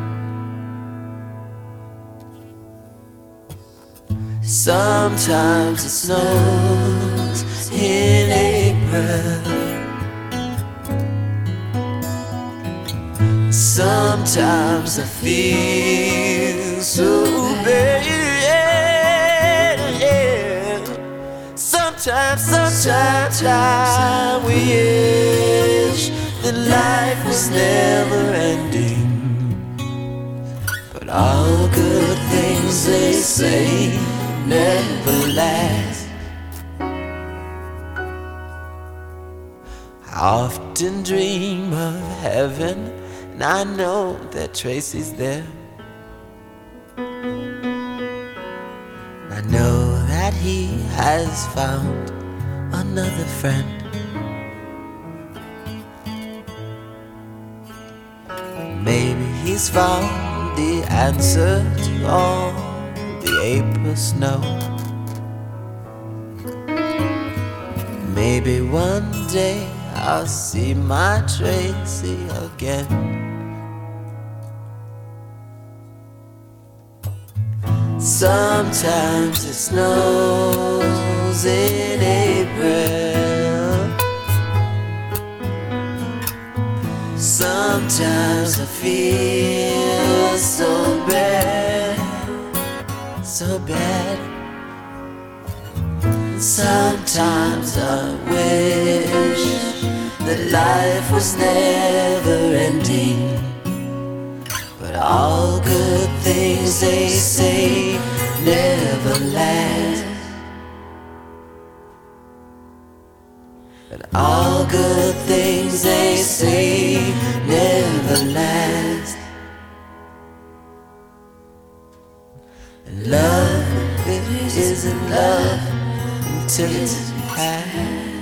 Sometimes it snows in April. Sometimes I feel so bad. Sometimes, sometimes I wish that life was never ending. But all good things they say never last. I often dream of heaven, and I know that Tracy's there. I know that he has found another friend. Maybe he's found the answer to all April snow. Maybe one day I'll see my Tracy again. Sometimes it snows in April. Sometimes I feel so bad, so bad. Sometimes I wish that life was never ending. But all good things they say never last. But all good things they say never last. Love, it isn't love until it's past.